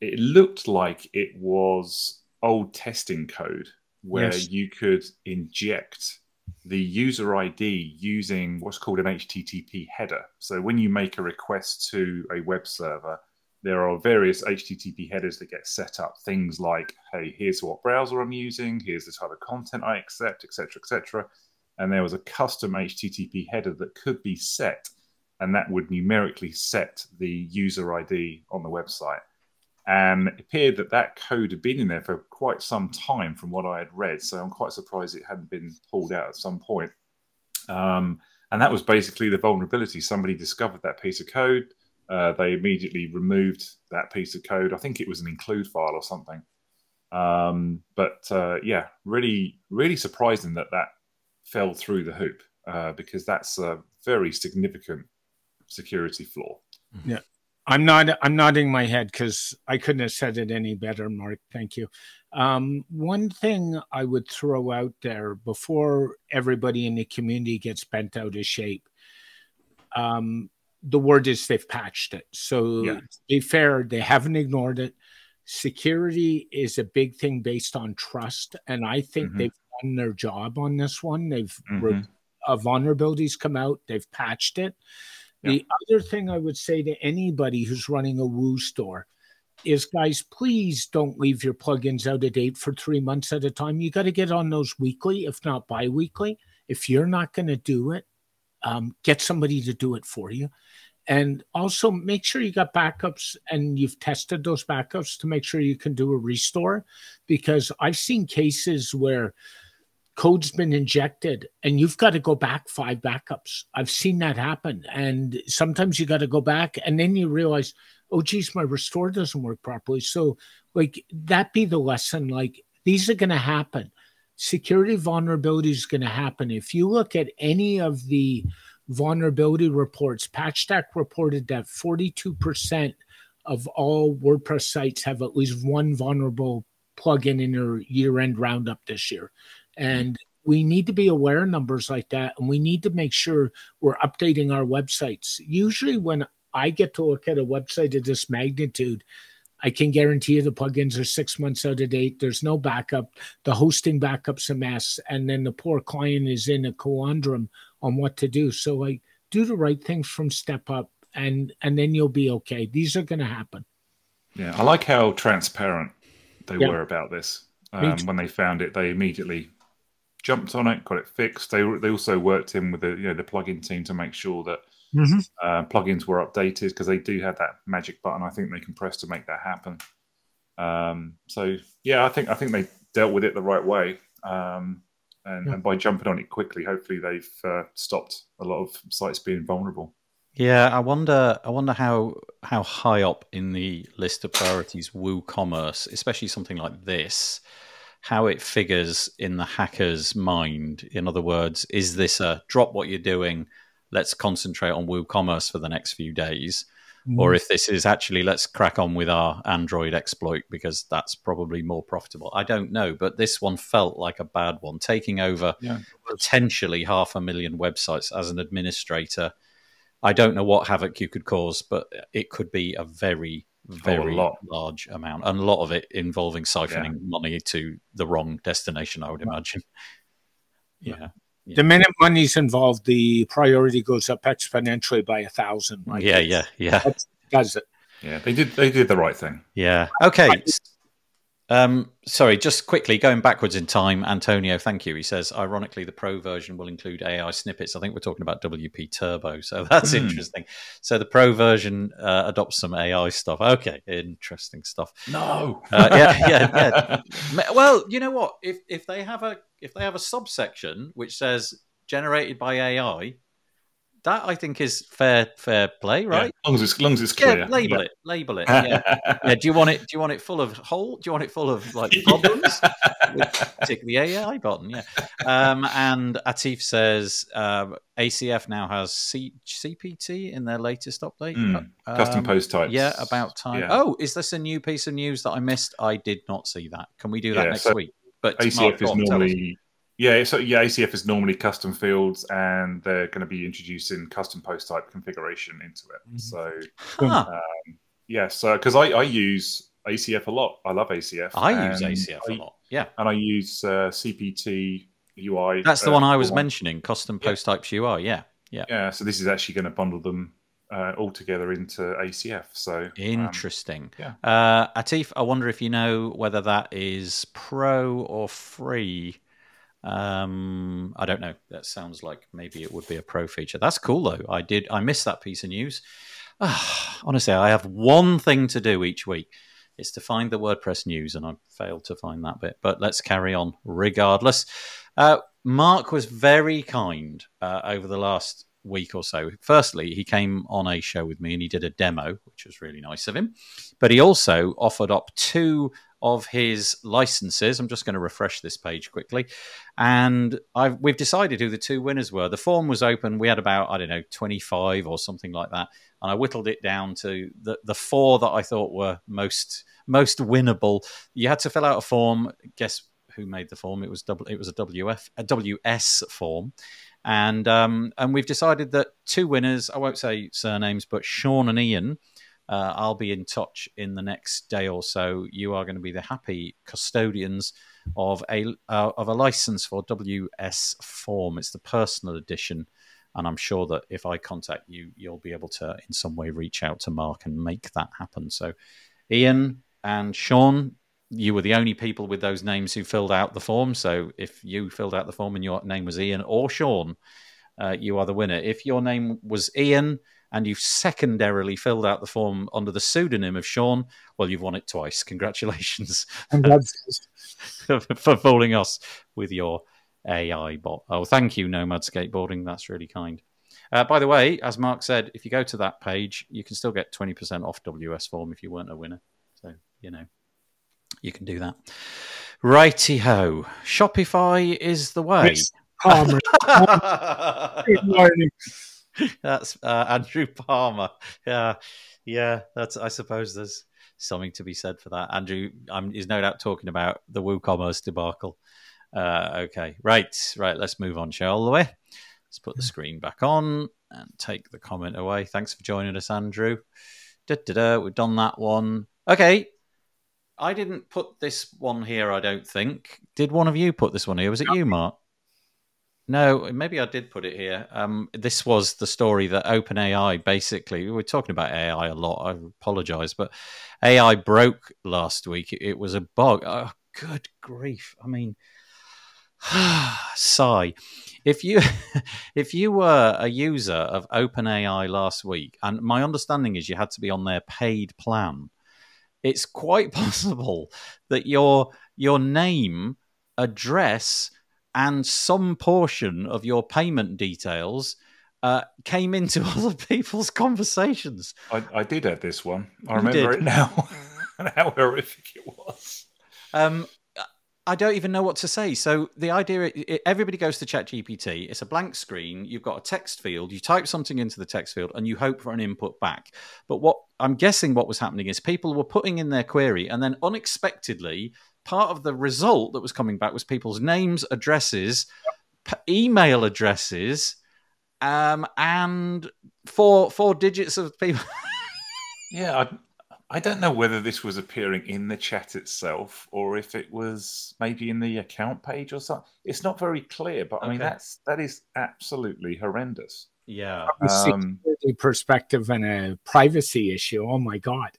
it looked like it was old testing code where yes. you could inject the user ID using what's called an HTTP header. So when you make a request to a web server, there are various HTTP headers that get set up. Things like, hey, here's what browser I'm using, here's the type of content I accept, etc., etc. And there was a custom HTTP header that could be set, and that would numerically set the user ID on the website. And it appeared that that code had been in there for quite some time, from what I had read. So I'm quite surprised it hadn't been pulled out at some point. Um, and that was basically the vulnerability. Somebody discovered that piece of code uh, they immediately removed that piece of code. I think it was an include file or something. Um, but uh, yeah, really, really surprising that that fell through the hoop uh, because that's a very significant security flaw. Yeah. I'm not. I'm nodding my head because I couldn't have said it any better, Mark. Thank you. Um, one thing I would throw out there before everybody in the community gets bent out of shape. Um, the word is they've patched it. So yeah. to be fair, they haven't ignored it. Security is a big thing based on trust, and I think mm-hmm. they've done their job on this one. They've mm-hmm. uh, vulnerabilities come out, they've patched it. Yeah. The other thing I would say to anybody who's running a Woo store is, guys, please don't leave your plugins out of date for three months at a time. You got to get on those weekly, if not bi-weekly. If you're not going to do it, um, get somebody to do it for you and also make sure you got backups and you've tested those backups to make sure you can do a restore because i've seen cases where code's been injected and you've got to go back five backups. I've seen that happen. And sometimes you got to go back and then you realize oh geez my restore doesn't work properly. So like that be the lesson like these are going to happen. Security vulnerability is going to happen. If you look at any of the vulnerability reports, PatchStack reported that 42% of all WordPress sites have at least one vulnerable plugin in their year end roundup this year. And we need to be aware of numbers like that. And we need to make sure we're updating our websites. Usually, when I get to look at a website of this magnitude, I can guarantee you the plugins are six months out of date. There's no backup. The hosting backup's a mess. And then the poor client is in a conundrum on what to do. So like do the right things from step up and and then you'll be okay. These are gonna happen. Yeah, I like how transparent they yeah. were about this. Um, when they found it, they immediately jumped on it, got it fixed. They they also worked in with the you know the plugin team to make sure that mm-hmm. uh, plugins were updated because they do have that magic button. I think they can press to make that happen. Um, so yeah, I think I think they dealt with it the right way. Um, and, yeah. and by jumping on it quickly, hopefully they've uh, stopped a lot of sites being vulnerable. Yeah, I wonder. I wonder how how high up in the list of priorities WooCommerce, especially something like this, how it figures in the hacker's mind. In other words, is this a drop what you're doing? Let's concentrate on WooCommerce for the next few days, mm. or if this is actually let's crack on with our Android exploit because that's probably more profitable. I don't know, but this one felt like a bad one, taking over yeah. potentially half a million websites as an administrator. I don't know what havoc you could cause, but it could be a very, very oh, a large amount, and a lot of it involving siphoning yeah. money to the wrong destination. I would imagine. Yeah. Yeah. The minute money's involved, the priority goes up exponentially by a thousand. Like yeah, it's- yeah, yeah, That does it. Yeah, they did. They did the right thing. yeah. Okay. Um, sorry, just quickly going backwards in time, Antonio, thank you. He says, ironically, the pro version will include AI snippets. I think we're talking about WP Turbo, so that's Hmm. interesting. So the pro version uh, adopts some AI stuff. Okay, interesting stuff. No. Uh, yeah, yeah, yeah. Well, you know what? If if they have a if they have a subsection which says generated by AI, that I think is fair fair play, Yeah, right? as long as it's, long as it's Yeah, clear. label it, label it. Yeah. yeah. Do you want it? Do you want it full of hole? Do you want it full of like problems? Tick the AI button. Yeah. Um, and Atif says um, ACF now has C- CPT in their latest update. Mm, Custom Um, post types. Yeah, about time. Yeah. Oh, is this a new piece of news that I missed? I did not see that. Can we do that Yeah, next so week? But ACF Mark, is on, tell us. normally yeah, so yeah, ACF is normally custom fields, and they're going to be introducing custom post type configuration into it. Mhm. So Huh. yeah, so because I, I use ACF a lot, I love ACF. I use ACF a I- lot. Yeah, and I use uh, CPT UI. that's the uh, one I was for- mentioning. Custom Yeah. post types UI. Yeah, Yeah, yeah. so this is actually going to bundle them uh, all together into ACF. So um, interesting. yeah. Uh, Atif, I wonder if you know whether that is pro or free. Um, I don't know. That sounds like maybe it would be a pro feature. That's cool though. I did. I missed that piece of news. Honestly, I have one thing to do each week. It's to find the WordPress news, and I failed to find that bit. But let's carry on regardless. Uh, Mark was very kind uh, over the last week or so. Firstly, he came on a show with me and he did a demo, which was really nice of him. But he also offered up two of his licenses. I'm just going to refresh this page quickly. And I've, we've decided who the two winners were. The form was open. We had about, I don't know, 25 or something like that. And I whittled it down to the, the four that I thought were most most winnable. You had to fill out a form. Guess who made the form? It was double. It was a WF a WS form, and um, and we've decided that two winners. I won't say surnames, but Sean and Ian. Uh, I'll be in touch in the next day or so. You are going to be the happy custodians of a uh, of a license for WS Form. It's the personal edition, and I'm sure that if I contact you, you'll be able to in some way reach out to Mark and make that happen. So, Ian and Sean, you were the only people with those names who filled out the form. So, if you filled out the form and your name was Ian or Sean, uh, you are the winner. If your name was Ian and you've secondarily filled out the form under the pseudonym of Sean, well, you've won it twice. Congratulations for fooling us with your AI bot. Oh, thank you, Nomad Skateboarding. That's really kind. Uh, by the way, as Mark said, if you go to that page, you can still get 20% off WS Form if you weren't a winner. So, you know, you can do that. Righty ho. Shopify is the way. Miss Palmer. Good morning. that's uh, Andrew Palmer. Yeah, yeah. That's. I suppose there's something to be said for that. Andrew um, is no doubt talking about the WooCommerce debacle. Uh, okay, right, right. Let's move on, shall we? Let's put the screen back on and take the comment away. Thanks for joining us, Andrew. Da-da-da, we've done that one. Okay. I didn't put this one here, I don't think. Did one of you put this one here? Was it you, Mark? No, maybe I did put it here. Um, this was the story that OpenAI basically, we were talking about AI a lot. I apologize, but AI broke last week. It, it was a bug. Oh, good grief. I mean, sigh. If you if you were a user of OpenAI last week, and my understanding is you had to be on their paid plan, it's quite possible that your your name, address, and some portion of your payment details uh, came into other people's conversations. I, I did have this one. I You remember did. it now. and how horrific it was. Um, I don't even know what to say. So the idea, everybody goes to ChatGPT. It's a blank screen. You've got a text field. You type something into the text field, and you hope for an input back. But what I'm guessing what was happening is people were putting in their query, and then unexpectedly, part of the result that was coming back was people's names, addresses, p- email addresses, um, and four four digits of people. Yeah, I, I don't know whether this was appearing in the chat itself or if it was maybe in the account page or something. It's not very clear, but I mean Okay. that's that is absolutely horrendous. Yeah. From a Um, security perspective and a privacy issue. Oh my god!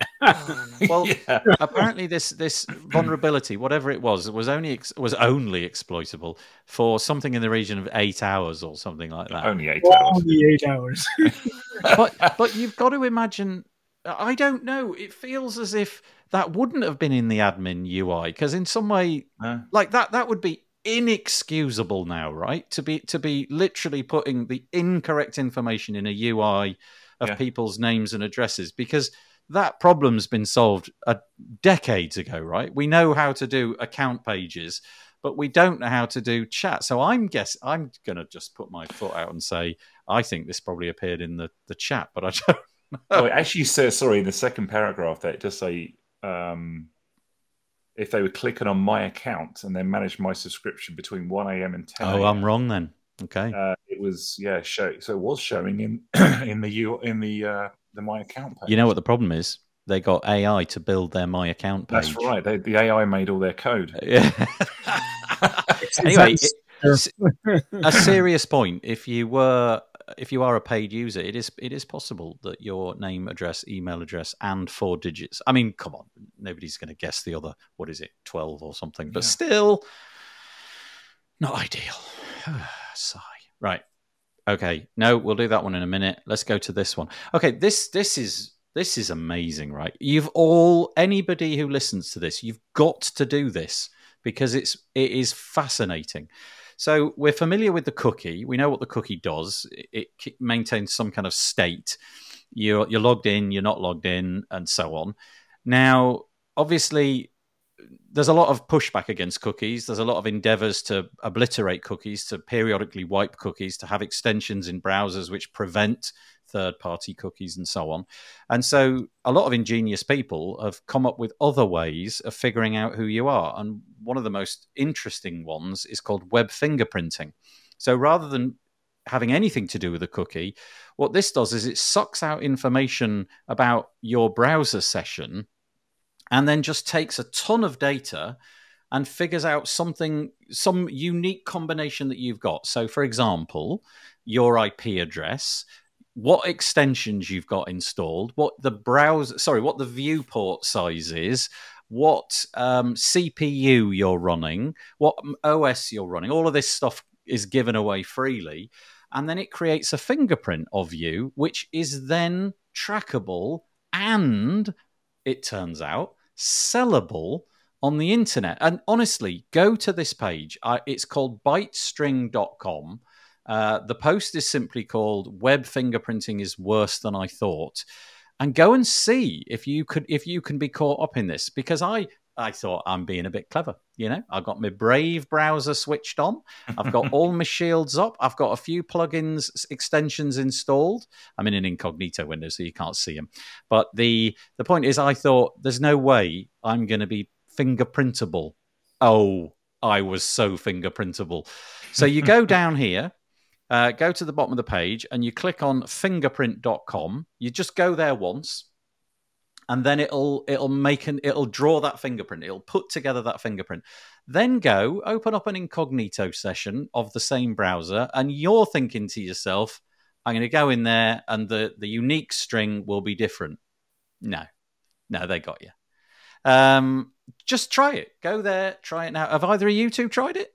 Well, yeah. apparently this this vulnerability, whatever it was, was only ex- was only exploitable for something in the region of eight hours or something like that. only eight hours. Only eight hours. but but you've got to imagine. I don't know. It feels as if that wouldn't have been in the admin UI because in some way, No. like that, that would be inexcusable now, right? To be to be literally putting the incorrect information in a UI of Yeah. people's names and addresses because that problem's been solved a decades ago, right? We know how to do account pages, but we don't know how to do chat. So I'm guess I'm gonna just put my foot out and say I think this probably appeared in the the chat, but I don't. Oh, it actually says sorry in the second paragraph there. It does say um, if they were clicking on my account and then manage my subscription between one a.m. and ten. Oh, I'm wrong then. Okay. Uh, it was yeah, show so it was showing in in the U in the uh, the my account page. You know what the problem is? They got AI to build their my account page. That's right. They, the AI made all their code. Yeah. anyway, it- s- a serious point. If you were, if you are a paid user, it is it is possible that your name, address, email address, and four digits. I mean, come on, nobody's going to guess the other. What is it, twelve or something? But Yeah. still, not ideal. Sigh. Right. Okay. No, we'll do that one in a minute. Let's go to this one. Okay. This this is this is amazing, right? You've all anybody who listens to this, you've got to do this because it's it is fascinating. So we're familiar with the cookie. We know what the cookie does. It, it maintains some kind of state. You're you're logged in, you're not logged in, and so on. Now, obviously, there's a lot of pushback against cookies. There's a lot of endeavors to obliterate cookies, to periodically wipe cookies, to have extensions in browsers which prevent third party cookies and so on. And so a lot of ingenious people have come up with other ways of figuring out who you are. And one of the most interesting ones is called web fingerprinting. So rather than having anything to do with a cookie, what this does is it sucks out information about your browser session and then just takes a ton of data and figures out something some unique combination that you've got. So for example your ip address what extensions you've got installed what the browser sorry what the viewport size is what um, cpu you're running what os you're running all of this stuff is given away freely. And then it creates a fingerprint of you which is then trackable and it turns out sellable on the internet. And honestly, go to this page. It's called bitestring.com. Uh, the post is simply called "Web fingerprinting is worse than I thought," and go and see if you could if you can be caught up in this. Because I I thought I'm being a bit clever. You know, I've got my Brave browser switched on. I've got all my shields up. I've got a few plugins extensions installed. I'm in an incognito window, so you can't see them. But the the point is, I thought there's no way I'm going to be fingerprintable. Oh, I was so fingerprintable. So you go down here, uh, go to the bottom of the page, and you click on fingerprint.com. You just go there once, and then it'll it'll make an it'll draw that fingerprint. It'll put together that fingerprint. Then go open up an incognito session of the same browser, and you're thinking to yourself, "I'm going to go in there, and the the unique string will be different." No, no, they got you. Um, just try it. Go there, try it now. Have either of you two tried it?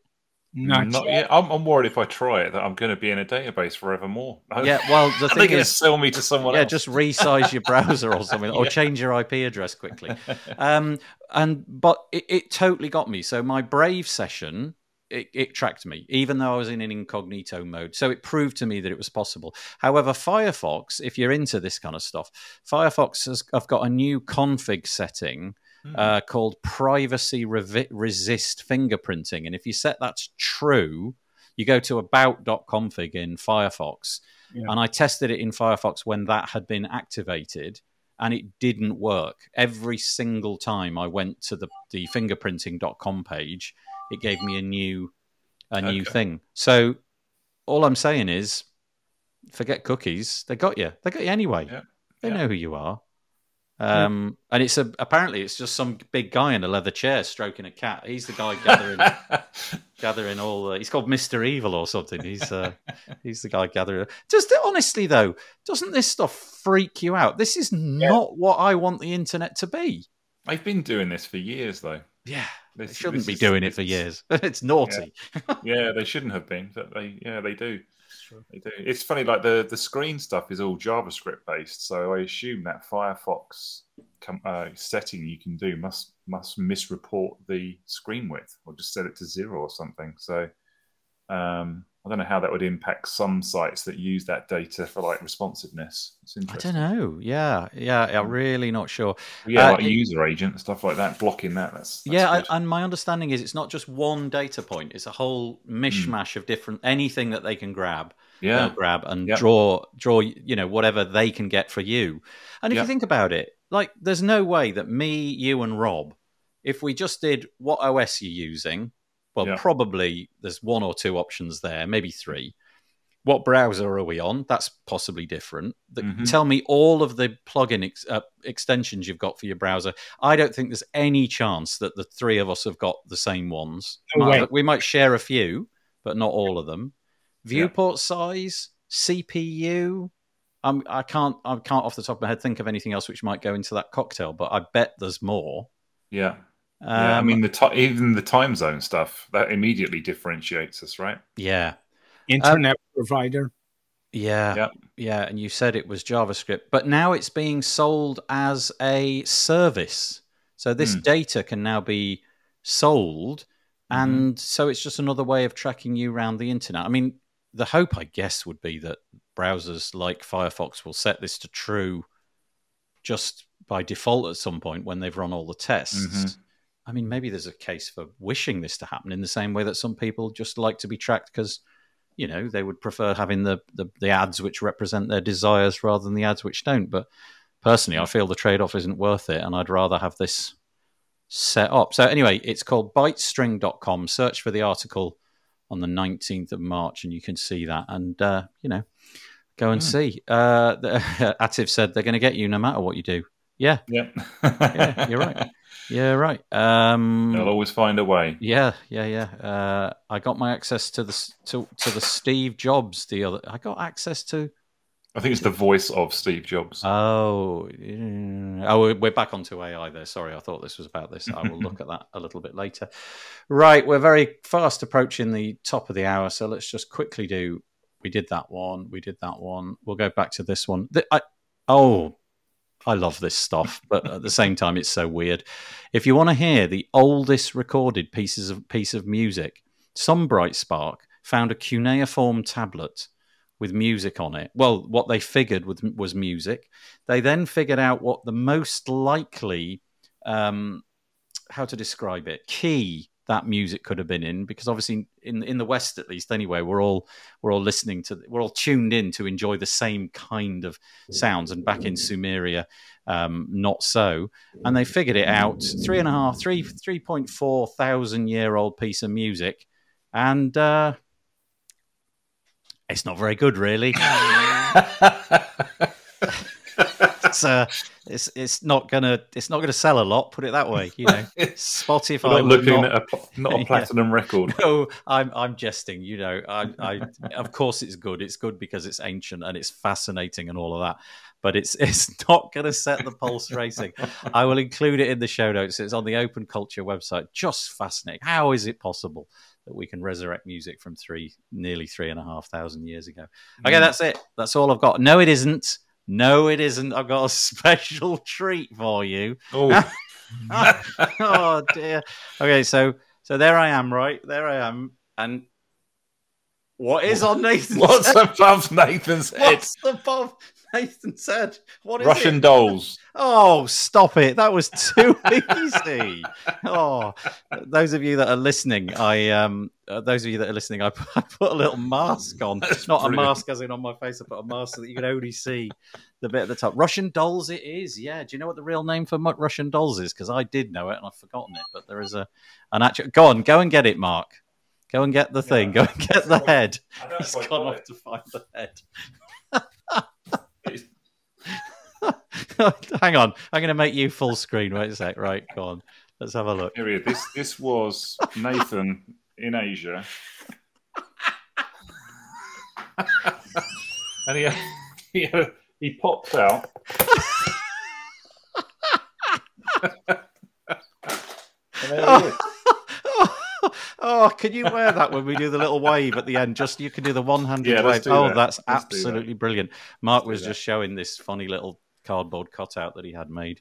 Not, Not yet. yet. I'm, I'm worried if I try it that I'm going to be in a database forevermore. Yeah. Well, the thing is, sell me to someone yeah, else? just resize your browser or something, or change your IP address quickly. Um, and but it, it totally got me. So my Brave session. It, it tracked me, even though I was in an incognito mode. So it proved to me that it was possible. However, Firefox, if you're into this kind of stuff, Firefox has I've got a new config setting Hmm. uh, called privacy revi- resist fingerprinting. And if you set that to true, you go to about.config in Firefox. Yeah. And I tested it in Firefox when that had been activated and it didn't work. Every single time I went to the, the fingerprinting.com page, it gave me a new a new Okay. thing. So all I'm saying is forget cookies. They got you. They got you anyway. Yeah. They Yeah. know who you are. Um, and it's a apparently it's just some big guy in a leather chair stroking a cat. He's the guy gathering gathering all. The, he's called Mister Evil or something. He's uh, he's the guy gathering. Just honestly though, doesn't this stuff freak you out? This is not what I want the internet to be. They've been doing this for years though. Yeah, This- they shouldn't be is- doing it for years. it's naughty. Yeah, they shouldn't have been, but they yeah they do. It's funny, like the the screen stuff is all JavaScript based, so I assume that Firefox com- uh, setting you can do must must misreport the screen width or just set it to zero or something. So um, I don't know how that would impact some sites that use that data for like responsiveness. I don't know. Yeah, yeah, I'm really not sure. Yeah, Uh, like it- user agent stuff like that, blocking that. That's, that's yeah. I, and my understanding is it's not just one data point; it's a whole mishmash of different anything that they can grab. yeah, grab and Yep. draw draw you know whatever they can get for you and if Yep. you think about it like there's no way that me you and rob if we just did what os you're using well Yeah. probably there's one or two options there maybe three what browser are we on that's possibly different The- Mhm. tell me all of the plugin ex- uh, extensions you've got for your browser i don't think there's any chance that the three of us have got the same ones No Might- we might share a few but not all of them viewport size, CPU. I'm, I can't. I can't off the top of my head think of anything else which might go into that cocktail, but I bet there's more. yeah. Um, yeah, I mean, the ti even the time zone stuff that immediately differentiates us, right? yeah, Internet provider. yeah, Yep. yeah. And you said it was JavaScript, but now it's being sold as a service. So this Hmm. data can now be sold, Mm-hmm. and so it's just another way of tracking you around the internet. I mean, the hope, I guess, would be that browsers like Firefox will set this to true just by default at some point when they've run all the tests. Mhm. I mean, maybe there's a case for wishing this to happen in the same way that some people just like to be tracked because, you know, they would prefer having the, the, the ads which represent their desires rather than the ads which don't. But personally, I feel the trade off isn't worth it, and I'd rather have this set up. So, anyway, it's called bitestring.com. Search for the article on the 19th of March, and you can see that. And, uh, you know, go and Hmm. see. Uh, the, Atif said they're going to get you no matter what you do. Yeah, Yeah, yeah, you're right. Yeah, right. Um, They'll always find a way. yeah, yeah, yeah. Uh, I got my access to the to to the Steve Jobs the other. I got access to. I think it's the voice of Steve Jobs. Oh, oh, we're back onto AI there. Sorry, I thought this was about this. I will look at that a little bit later. Right, we're very fast approaching the top of the hour, so let's just quickly do. We did that one. We did that one. We'll go back to this one. The, I, oh, I love this stuff, but at the same time, it's so weird. If you want to hear the oldest recorded pieces of piece of music, some bright spark found a cuneiform tablet with music on it. Well, what they figured was, was music. They then figured out what the most likely, um, how to describe it, key that music could have been in, because obviously in in the West at least anyway, we're all we're all listening to we're all tuned in to enjoy the same kind of sounds. And back in Sumeria, um, not so. And they figured it out. Three and a half, three three point four thousand year old piece of music, and. Uh, it's not very good, really. it's, uh, it's it's not gonna it's not gonna sell a lot. Put it that way, you know. Spotify. We're not looking not- at a, not a Yeah. platinum record. no, I'm I'm jesting. You know, I, I of course it's good. It's good because it's ancient and it's fascinating and all of that. But it's it's not going to set the pulse racing. I will include it in the show notes. It's on the Open Culture website. Just fascinating. How is it possible that we can resurrect music from three, nearly three and a half thousand years ago? Okay, that's it. That's all I've got. No, it isn't. No, it isn't. I've got a special treat for you. Oh, oh dear. Okay, so so there I am, right? There I am, and what is on Nathan's what's head? above Nathan's head? What's above Nathan's head? What is Russian it? dolls. Oh, stop it! That was too easy. Oh, those of you that are listening, I um, uh, those of you that are listening, I put, I put a little mask on. That's Not a mask as in on my face. I put a mask so that you can only see the bit at the top. Russian dolls, it is. Yeah. Do you know what the real name for Russian dolls is? Because I did know it and I've forgotten it. But there is a an actual. Go on, go and get it, Mark. Go and get the thing. Go and get the head. He's know if I gone off it. to find the head. Hang on, I'm going to make you full screen. Wait a sec. Right, go on. Let's have a look. Here we are. This this was Nathan in Asia, and he he, he popped out. oh, oh, can you wear that when we do the little wave at the end? Just you can do the one-handed yeah, wave. Oh, that. that's let's absolutely that. brilliant. Mark was just showing this funny little cardboard cutout that he had made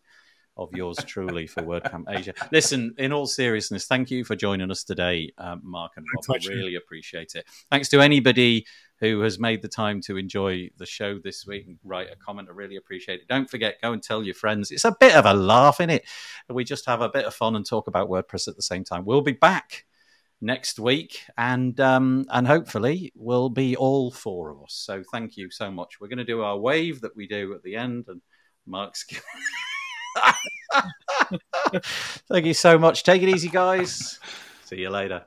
of yours truly for WordCamp Asia. Listen, in all seriousness, thank you for joining us today, um, Mark and Rob. I really appreciate it. Thanks to anybody who has made the time to enjoy the show this week and write a comment. I really appreciate it. Don't forget, go and tell your friends. It's a bit of a laugh in it. We just have a bit of fun and talk about WordPress at the same time. We'll be back next week, and um, and hopefully we'll be all four of us. So thank you so much. We're going to do our wave that we do at the end, and Mark's. Thank you so much. Take it easy, guys. See you later.